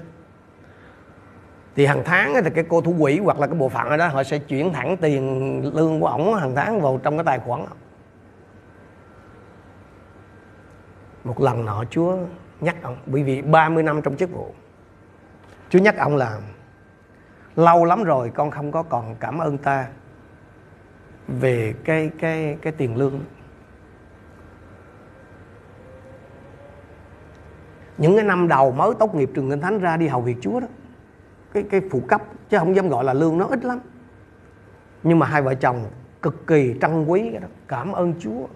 Thì hàng tháng thì cái cô thủ quỹ hoặc là cái bộ phận ở đó, họ sẽ chuyển thẳng tiền lương của ổng hàng tháng vào trong cái tài khoản. Một lần nọ Chúa nhắc ông, bởi vì 30 năm trong chức vụ. Chúa nhắc ông là lâu lắm rồi con không có còn cảm ơn ta về cái cái cái tiền lương. Những cái năm đầu mới tốt nghiệp trường kinh thánh ra đi hầu việc Chúa đó cái cái phụ cấp chứ không dám gọi là lương nó ít lắm. Nhưng mà hai vợ chồng cực kỳ trân quý cái đó cảm ơn Chúa.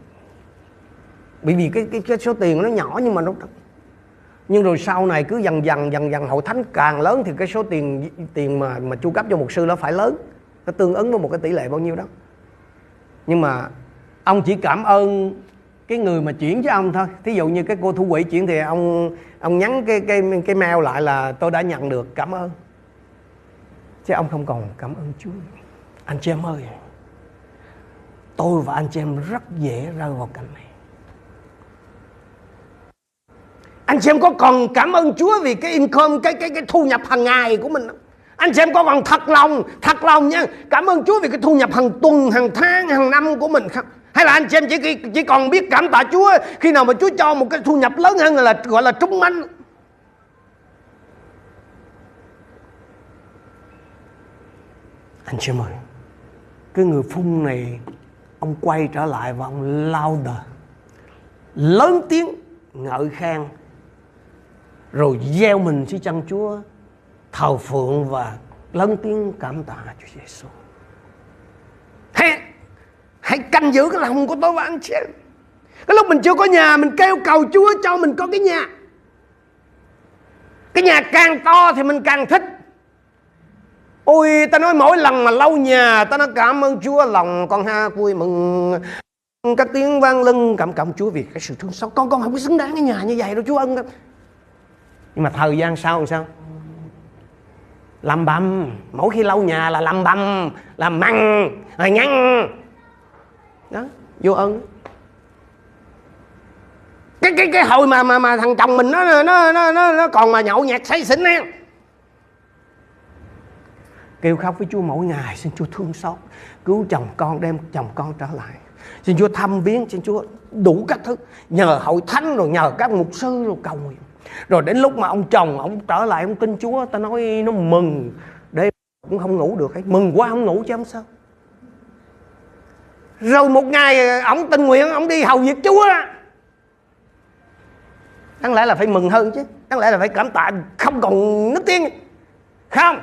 Bởi vì cái cái, cái số tiền nó nhỏ nhưng mà nó nhưng rồi sau này cứ dần dần dần dần hội thánh càng lớn thì cái số tiền tiền mà mà chu cấp cho một sư nó phải lớn. Nó tương ứng với một cái tỷ lệ bao nhiêu đó. Nhưng mà ông chỉ cảm ơn cái người mà chuyển cho ông thôi. Thí dụ như cái cô thu quỹ chuyển thì ông ông nhắn cái cái cái mail lại là tôi đã nhận được, cảm ơn. Chứ ông không còn cảm ơn Chúa. Anh chị em ơi, tôi và anh chị em rất dễ rơi vào cảnh này. Anh chị em có còn cảm ơn Chúa vì cái income, cái cái cái thu nhập hàng ngày của mình không? anh chị em có còn thật lòng thật lòng nha. Cảm ơn Chúa vì cái thu nhập hàng tuần, hàng tháng, hàng năm của mình không? Hay là anh chị em chỉ chỉ còn biết cảm tạ Chúa khi nào mà Chúa cho một cái thu nhập lớn hơn là, gọi là trúng manh anh chị em ơi, cái người phun này, ông quay trở lại và ông lao đờ lớn tiếng, ngợi khen rồi gieo mình dưới chân Chúa, thờ phượng và lớn tiếng cảm tạ Chúa Giêsu. Hãy hãy canh giữ cái lòng của tôi và anh chị. Cái lúc mình chưa có nhà, mình kêu cầu Chúa cho mình có cái nhà. Cái nhà càng to thì mình càng thích. Ôi, ta nói mỗi lần mà lau nhà, ta nói cảm ơn Chúa, lòng con ha vui mừng các tiếng vang lưng cảm cảm Chúa vì cái sự thương xót con con không có xứng đáng cái nhà như vậy đâu, Chúa ân nhưng mà thời gian sau làm sao? Làm bầm. Mỗi khi lau nhà là làm bầm làm măng rồi nhăn. Đó vô ơn. Cái cái cái hồi mà mà mà thằng chồng mình nó nó nó nó, nó còn mà nhậu nhạt say xỉn nè kêu khóc với Chúa mỗi ngày xin Chúa thương xót. Cứu chồng con đem chồng con trở lại. Xin Chúa thăm viếng xin Chúa đủ các thứ. Nhờ hội thánh rồi nhờ các mục sư rồi cầu nguyện rồi đến lúc mà ông chồng ông trở lại ông tin Chúa ta nói nó mừng. Đêm cũng không ngủ được ấy. mừng quá không ngủ chứ không sao. Rồi một ngày ông tình nguyện ông đi hầu việc Chúa đáng lẽ là phải mừng hơn chứ. Đáng lẽ là phải cảm tạ không còn nước tiếng. Không.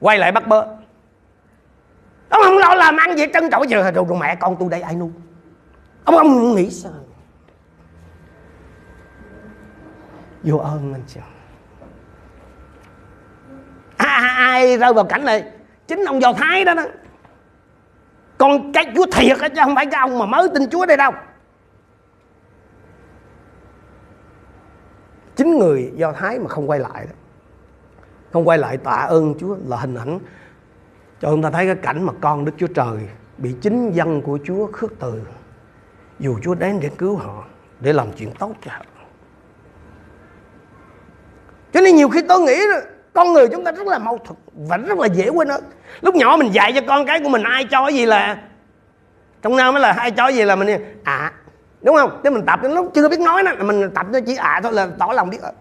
Quay lại bắt bơ ông không lo làm ăn gì trân trọng. Giờ rồi, rồi mẹ con tôi đây ai nuôi? Ông ông nghĩ sao? Vô ơn anh chị à, à, à, ai rơi vào cảnh này? Chính ông do thái đó đó. Còn cái chúa thiệt chứ không phải cái ông mà mới tin chúa đây đâu. Chính người do thái mà không quay lại đó. Không quay lại tạ ơn chúa là hình ảnh cho chúng ta thấy cái cảnh mà con đức chúa trời bị chính dân của chúa khước từ. Dù chúa đến để cứu họ để làm chuyện tốt cho họ cho nên nhiều khi tôi nghĩ con người chúng ta rất là mâu thuẫn và rất là dễ quên ơn lúc nhỏ mình dạy cho con cái của mình ai cho gì là trong nam mới là ai cho gì là mình à đúng không? Thế mình tập đến lúc chưa biết nói nữa mình tập cho chỉ à thôi là tỏ lòng biết ơn.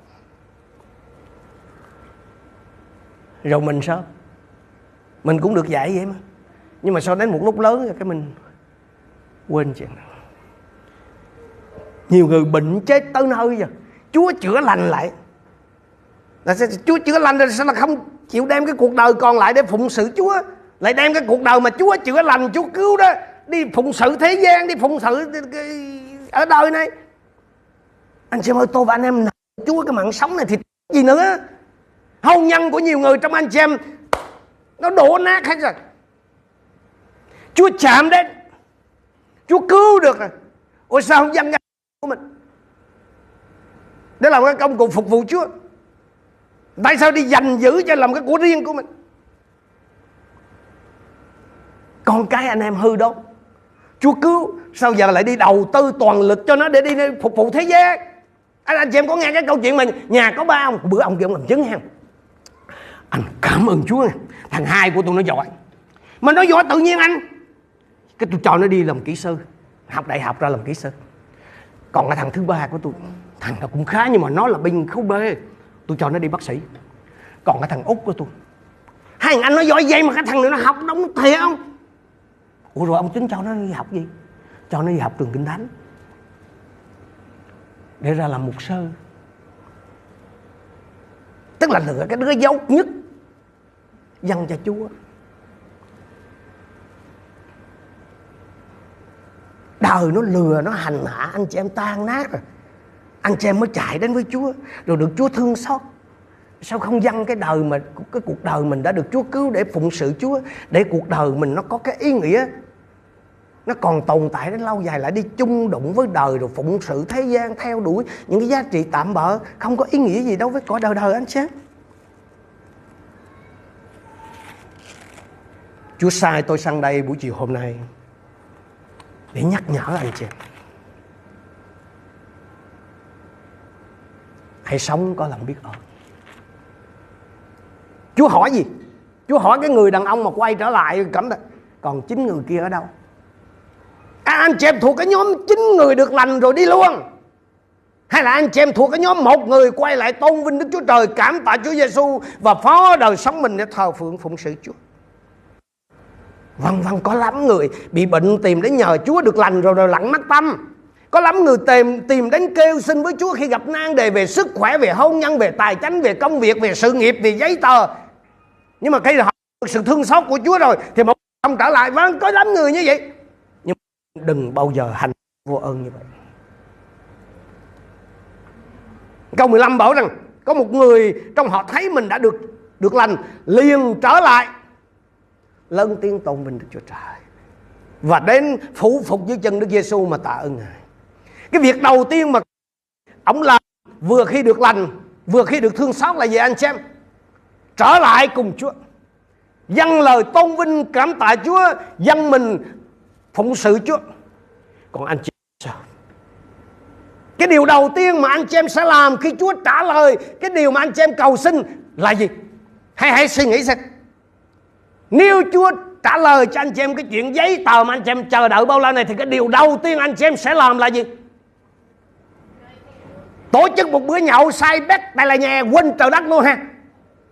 Rồi mình sao? Mình cũng được dạy vậy mà. Nhưng mà sau đến một lúc lớn rồi cái mình quên chuyện đó. Nhiều người bệnh chết tới nơi rồi chúa chữa lành lại là sẽ, chúa chữa lành rồi sao là không chịu đem cái cuộc đời còn lại để phụng sự chúa? Lại đem cái cuộc đời mà chúa chữa lành chúa cứu đó đi phụng sự thế gian đi phụng sự ở đời này. Anh chị ơi tôi và anh em chúa cái mạng sống này thì gì nữa? Hôn nhân của nhiều người trong anh chị em nó đổ nát hết rồi. Chúa chạm đến chúa cứu được rồi. Ôi sao không dâng của mình? Để làm cái công cụ phục vụ chúa tại sao đi giành giữ cho làm cái của riêng của mình? Con cái anh em hư đó Chúa cứu Sao giờ lại đi đầu tư toàn lực cho nó để đi phục vụ thế giới? Anh, anh chị em có nghe cái câu chuyện mà nhà có ba ông? Bữa ông kia ông làm chứng ha anh cảm ơn Chúa thằng hai của tôi nó giỏi. Mà nó giỏi tự nhiên anh. Cái tôi cho nó đi làm kỹ sư. Học đại học ra làm kỹ sư. Còn cái thằng thứ ba của tôi thằng nó cũng khá nhưng mà nó là binh khấu bê tôi cho nó đi bác sĩ. Còn cái thằng út của tôi. Hai thằng anh nó giỏi vậy mà cái thằng nữa nó học đóng thiệt không? Ủa rồi ông tính cho nó đi học gì? Cho nó đi học trường kinh thánh. Để ra làm mục sư. Tức là lựa cái đứa dấu nhất dâng cho chúa. Đời nó lừa, nó hành hạ anh chị em tan nát rồi anh chị em mới chạy đến với chúa, rồi được chúa thương xót. Sao không dâng cái đời mà, cái cuộc đời mình đã được chúa cứu để phụng sự chúa, để cuộc đời mình nó có cái ý nghĩa? Nó còn tồn tại đến lâu dài, lại đi chung đụng với đời, rồi phụng sự thế gian, theo đuổi những cái giá trị tạm bợ. Không có ý nghĩa gì đâu với cõi đời đời anh xem Chúa sai tôi sang đây buổi chiều hôm nay để nhắc nhở anh chị hãy sống có lòng biết ơn. Chúa hỏi gì? Chúa hỏi cái người đàn ông mà quay trở lại cẩm còn chín người kia ở đâu? À, anh chị em thuộc cái nhóm chín người được lành rồi đi luôn. Hay là anh chị em thuộc cái nhóm một người quay lại tôn vinh Đức Chúa Trời cảm tạ Chúa Giêsu và phó đời sống mình để thờ phượng phụng sự Chúa. Vâng vâng có lắm người bị bệnh tìm đến nhờ Chúa được lành rồi rồi lặng mắt tâm có lắm người tìm tìm đến kêu xin với Chúa khi gặp nan đề về sức khỏe, về hôn nhân, về tài chính, về công việc, về sự nghiệp, về giấy tờ. Nhưng mà khi họ được sự thương xót của Chúa rồi thì một ông trở lại. Vâng, có lắm người như vậy nhưng đừng bao giờ hành vô ơn như vậy câu 15 bảo rằng có một người trong họ thấy mình đã được được lành liền trở lại lân tiếng tôn vinh Đức Chúa Trời và đến phủ phục dưới chân Đức Giêsu mà tạ ơn Ngài. Cái việc đầu tiên mà ông làm vừa khi được lành, vừa khi được thương xót là gì anh xem? Trở lại cùng Chúa. Dâng lời tôn vinh cảm tạ Chúa, dâng mình phụng sự Chúa. Còn anh chị sao? Cái điều đầu tiên mà anh chị em sẽ làm khi Chúa trả lời cái điều mà anh chị em cầu xin là gì? Hãy hãy suy nghĩ xem. Nếu Chúa trả lời cho anh chị em cái chuyện giấy tờ mà anh chị em chờ đợi bao lâu này thì cái điều đầu tiên anh chị em sẽ làm là gì? Tổ chức một bữa nhậu say bét tại là nhà, quên trời đất luôn ha.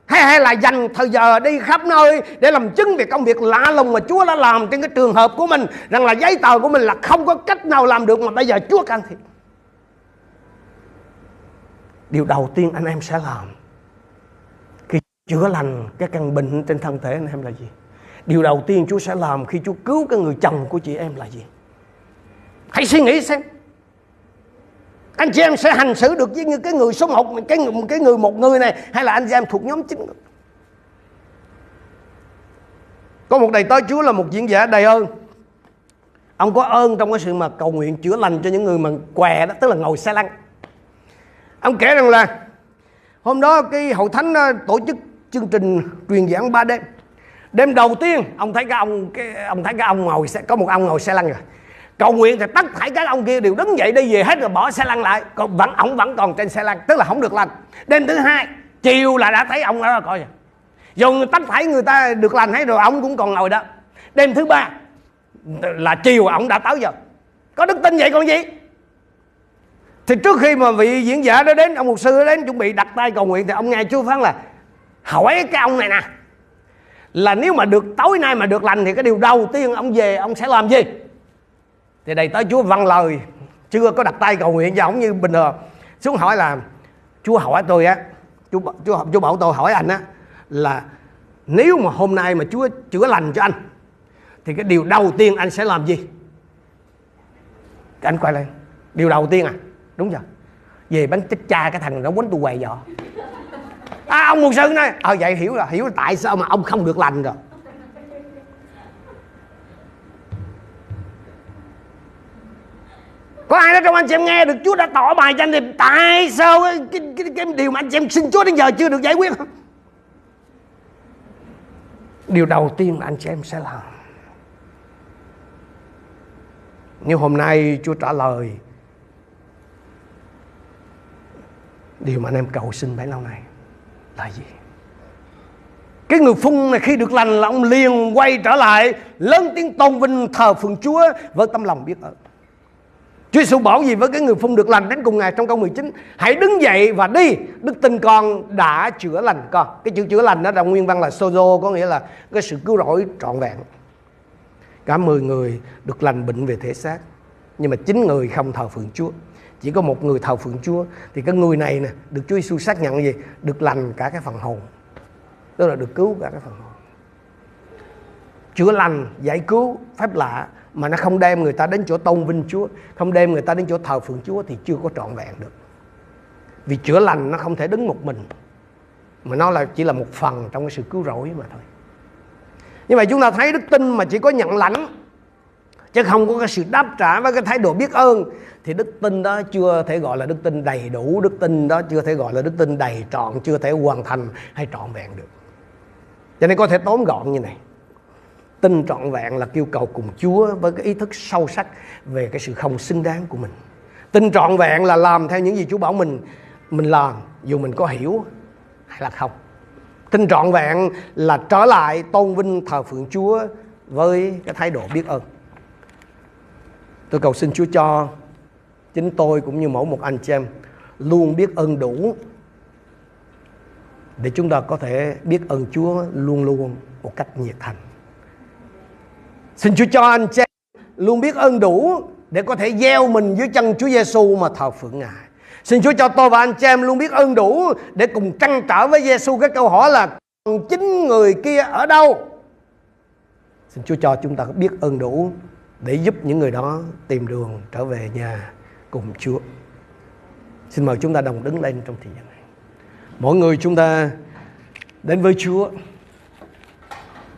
Hay hay là dành thời giờ đi khắp nơi để làm chứng về công việc lạ lùng mà Chúa đã làm trên cái trường hợp của mình, rằng là giấy tờ của mình là không có cách nào làm được mà bây giờ Chúa can thiệp. Điều đầu tiên anh em sẽ làm khi chữa lành cái căn bệnh trên thân thể anh em là gì? Điều đầu tiên Chúa sẽ làm khi Chúa cứu cái người chồng của chị em là gì? Hãy suy nghĩ xem anh chị em sẽ hành xử được với cái người số một cái người, cái người một người này hay là anh chị em thuộc nhóm chính? Có một đầy tớ Chúa là một diễn giả đầy ơn. Ông có ơn trong cái sự mà cầu nguyện chữa lành cho những người mà què đó tức là ngồi xe lăn. Ông kể rằng là hôm đó cái hội thánh ờ, tổ chức chương trình truyền giảng ba đêm. Đêm đầu tiên ông thấy cái ông cái ông thấy cái ông ngồi xe có một ông ngồi xe lăn rồi cầu nguyện thì tất thảy các ông kia đều đứng dậy đi về hết rồi bỏ xe lăn lại. Còn vẫn ông vẫn còn trên xe lăn, tức là không được lành đêm thứ hai, chiều là đã thấy ông đó coi. Rồi dù tất thảy người ta được lành hết rồi ông cũng còn ngồi đó. Đêm thứ ba là chiều ông đã tới giờ. Có đức tin vậy còn gì? Thì trước khi mà vị diễn giả đó đến, ông mục sư đến chuẩn bị đặt tay cầu nguyện thì ông nghe chúa phán là, hỏi cái ông này nè, là nếu mà được, tối nay mà được lành thì cái điều đầu tiên ông về ông sẽ làm gì? Thì đây tới chúa văn lời. Chưa có đặt tay cầu nguyện giống như bình thường. Xuống hỏi là chúa hỏi tôi á chúa chúa chúa bảo tôi hỏi anh á là nếu mà hôm nay mà chúa chữa lành cho anh thì cái điều đầu tiên anh sẽ làm gì? Anh quay lại điều đầu tiên à? Đúng rồi. Về bánh chết cha cái thằng nó quấn tôi què vợ. À, ông mục sư này. Ờ à, vậy hiểu rồi hiểu tại sao mà ông không được lành rồi? Có ai đó trong anh chị em nghe được Chúa đã tỏ bài cho anh thì tại sao cái, cái, cái, cái điều mà anh chị em xin Chúa đến giờ chưa được giải quyết không? Điều đầu tiên là anh chị em sẽ làm Nếu hôm nay Chúa trả lời Điều mà anh em cầu xin bấy lâu nay là gì? Cái người phun này khi được lành là ông liền quay trở lại Lớn tiếng tôn vinh thờ phượng Chúa với tâm lòng biết ơn Chúa Giêsu bảo gì với cái người phun được lành đến cùng ngày trong câu 19 Hãy đứng dậy và đi Đức tin con đã chữa lành con. Cái chữ chữa lành đó là nguyên văn là sozo Có nghĩa là cái sự cứu rỗi trọn vẹn. Cả 10 người được lành bệnh về thể xác Nhưng mà chín người không thờ phượng Chúa. Chỉ có một người thờ phượng Chúa Thì cái người này nè Được Chúa Giêsu xác nhận gì? Được lành cả cái phần hồn. Tức là được cứu cả cái phần hồn. Chữa lành, giải cứu, phép lạ mà nó không đem người ta đến chỗ tôn vinh Chúa, không đem người ta đến chỗ thờ phượng Chúa thì chưa có trọn vẹn được. Vì chữa lành nó không thể đứng một mình, mà nó là chỉ là một phần trong cái sự cứu rỗi mà thôi. Nhưng mà chúng ta thấy đức tin mà chỉ có nhận lãnh chứ không có cái sự đáp trả với cái thái độ biết ơn thì đức tin đó chưa thể gọi là đức tin đầy đủ đức tin đó chưa thể gọi là đức tin đầy trọn chưa thể hoàn thành hay trọn vẹn được cho nên có thể tóm gọn như này tin trọn vẹn là kêu cầu cùng Chúa với cái ý thức sâu sắc về cái sự không xứng đáng của mình. Tin trọn vẹn là làm theo những gì Chúa bảo mình mình làm, dù mình có hiểu hay là không. Tin trọn vẹn là trở lại tôn vinh thờ phượng Chúa với cái thái độ biết ơn. Tôi cầu xin Chúa cho chính tôi cũng như mỗi một anh chị em luôn biết ơn đủ để chúng ta có thể biết ơn Chúa luôn luôn một cách nhiệt thành. Xin Chúa cho anh chị luôn biết ơn đủ để có thể gieo mình dưới chân Chúa Giêsu mà thờ phượng Ngài. Xin Chúa cho tôi và anh chị em luôn biết ơn đủ để cùng trăn trở với Giêsu cái câu hỏi là, còn chính người kia ở đâu? Xin Chúa cho chúng ta biết ơn đủ để giúp những người đó tìm đường trở về nhà cùng Chúa. Xin mời chúng ta đồng đứng lên trong thời gian này. Mỗi người chúng ta đến với Chúa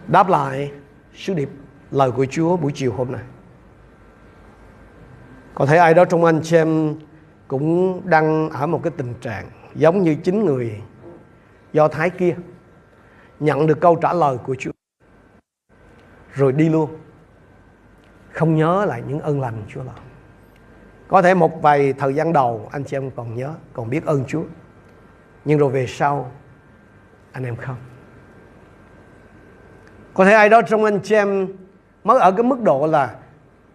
đáp lại sứ điệp lời của Chúa buổi chiều hôm nay. Có thể ai đó trong anh chị em cũng đang ở một cái tình trạng giống như chính người Do Thái kia, nhận được câu trả lời của Chúa, rồi đi luôn. Không nhớ lại những ơn lành Chúa làm có thể một vài thời gian đầu, anh chị em còn nhớ, còn biết ơn Chúa. Nhưng rồi về sau, anh em không. Có thể ai đó trong anh chị em mới ở cái mức độ là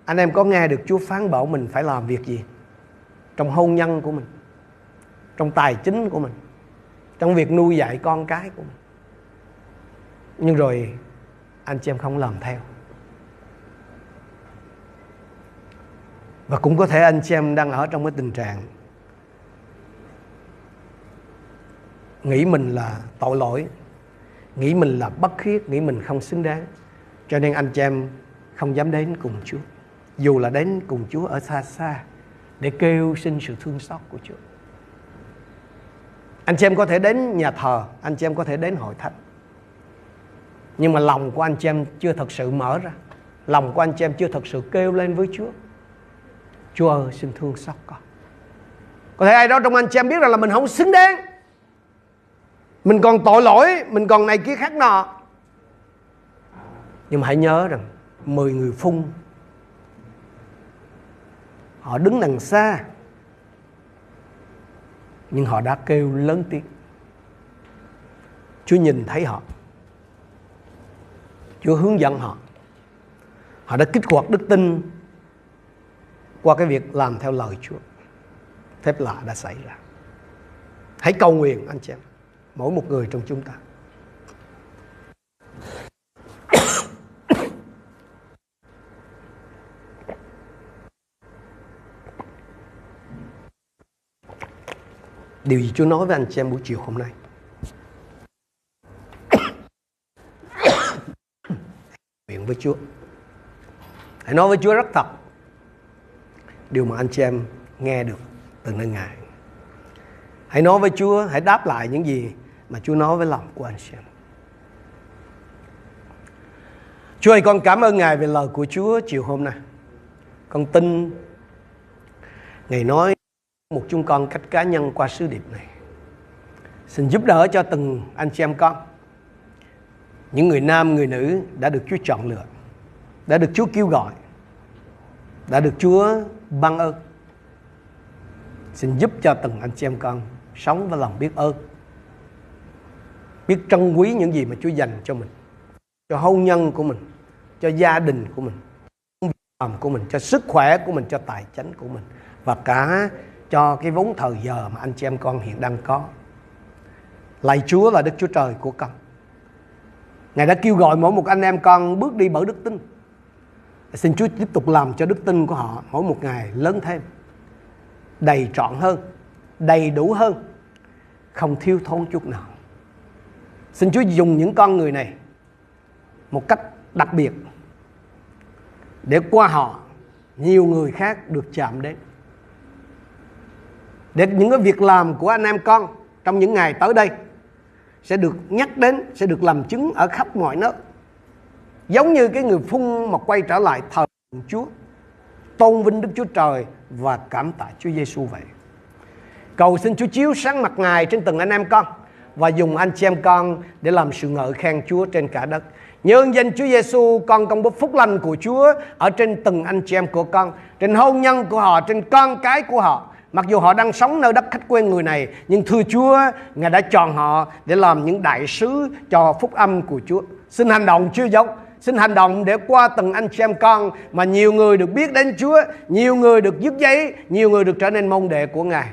anh em có nghe được Chúa phán bảo mình phải làm việc gì? Trong hôn nhân của mình, trong tài chính của mình, trong việc nuôi dạy con cái của mình. Nhưng rồi anh chị em không làm theo. Và cũng có thể anh chị em đang ở trong cái tình trạng nghĩ mình là tội lỗi, nghĩ mình là bất khiết nghĩ mình không xứng đáng cho nên anh chị em không dám đến cùng Chúa. Dù là đến cùng Chúa ở xa xa, để kêu xin sự thương xót của Chúa. Anh chị em có thể đến nhà thờ, anh chị em có thể đến hội thánh. Nhưng mà lòng của anh chị em chưa thật sự mở ra. Lòng của anh chị em chưa thật sự kêu lên với Chúa. Chúa ơi xin thương xót con. Có thể ai đó trong anh chị em biết rằng là mình không xứng đáng. Mình còn tội lỗi, mình còn này kia khác nọ. Nhưng mà hãy nhớ rằng 10 người phun, Họ đứng đằng xa, Nhưng họ đã kêu lớn tiếng. Chúa nhìn thấy họ. Chúa hướng dẫn họ. Họ đã kích hoạt đức tin Qua cái việc làm theo lời Chúa. Phép lạ đã xảy ra. Hãy cầu nguyện, anh chị em, Mỗi một người trong chúng ta. Điều gì Chúa nói với anh chị em buổi chiều hôm nay? Nguyện với Chúa. Hãy nói với Chúa rất thật. Điều mà anh chị em nghe được từ nơi Ngài. Hãy nói với Chúa, hãy đáp lại những gì mà Chúa nói với lòng của anh chị em. Chúa ơi con cảm ơn Ngài về lời của Chúa chiều hôm nay. Con tin Ngài nói một chúng con cách cá nhân qua sứ điệp này. Xin giúp đỡ cho từng anh chị em con. Những người nam, người nữ đã được Chúa chọn lựa. Đã được Chúa kêu gọi. Đã được Chúa ban ơn. Xin giúp cho từng anh chị em con sống với lòng biết ơn. Biết trân quý những gì mà Chúa dành cho mình. Cho hôn nhân của mình. Cho gia đình của mình. Việc làm của mình. Cho sức khỏe của mình. Cho tài chính của mình. Và cả cho cái vốn thời giờ mà anh chị em con hiện đang có. Lạy Chúa là Đức Chúa Trời của con. Ngài đã kêu gọi mỗi một anh em con bước đi bởi đức tin. Xin Chúa tiếp tục làm cho đức tin của họ mỗi một ngày lớn thêm. Đầy trọn hơn, đầy đủ hơn, không thiếu thốn chút nào. Xin Chúa dùng những con người này một cách đặc biệt để qua họ nhiều người khác được chạm đến để những cái việc làm của anh em con trong những ngày tới đây sẽ được nhắc đến sẽ được làm chứng ở khắp mọi nơi. Giống như cái người phun mà quay trở lại thờ Chúa tôn vinh Đức Chúa Trời và cảm tạ Chúa Giêsu vậy. Cầu xin Chúa chiếu sáng mặt ngài trên từng anh em con và dùng anh chị em con để làm sự ngợi khen Chúa trên cả đất. Nhân danh Chúa Giêsu con công bố phúc lành của Chúa ở trên từng anh chị em của con, trên hôn nhân của họ, trên con cái của họ. Mặc dù họ đang sống nơi đất khách quê người này Nhưng thưa Chúa Ngài đã chọn họ để làm những đại sứ cho phúc âm của Chúa. Xin hành động chưa dốc, Xin hành động để qua từng anh chị em con Mà nhiều người được biết đến Chúa Nhiều người được dứt giấy Nhiều người được trở nên môn đệ của Ngài.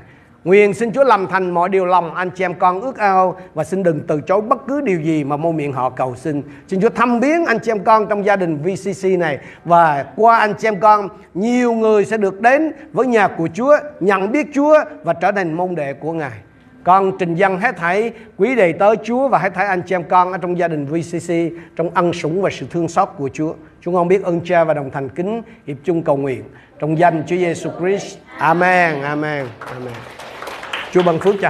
Nguyện xin Chúa làm thành mọi điều lòng anh chị em con ước ao và xin đừng từ chối bất cứ điều gì mà môi miệng họ cầu xin. Xin Chúa thăm biến anh chị em con trong gia đình VCC này và qua anh chị em con nhiều người sẽ được đến với nhà của Chúa, nhận biết Chúa và trở thành môn đệ của Ngài. Con trình dân hết thảy quý đầy tới Chúa và hết thảy anh chị em con ở trong gia đình VCC trong ân sủng và sự thương xót của Chúa. Chúng con biết ơn Cha và đồng thành kính hiệp chung cầu nguyện trong danh Chúa Giêsu Christ. Amen. Amen. Amen. Chúa ban phước cho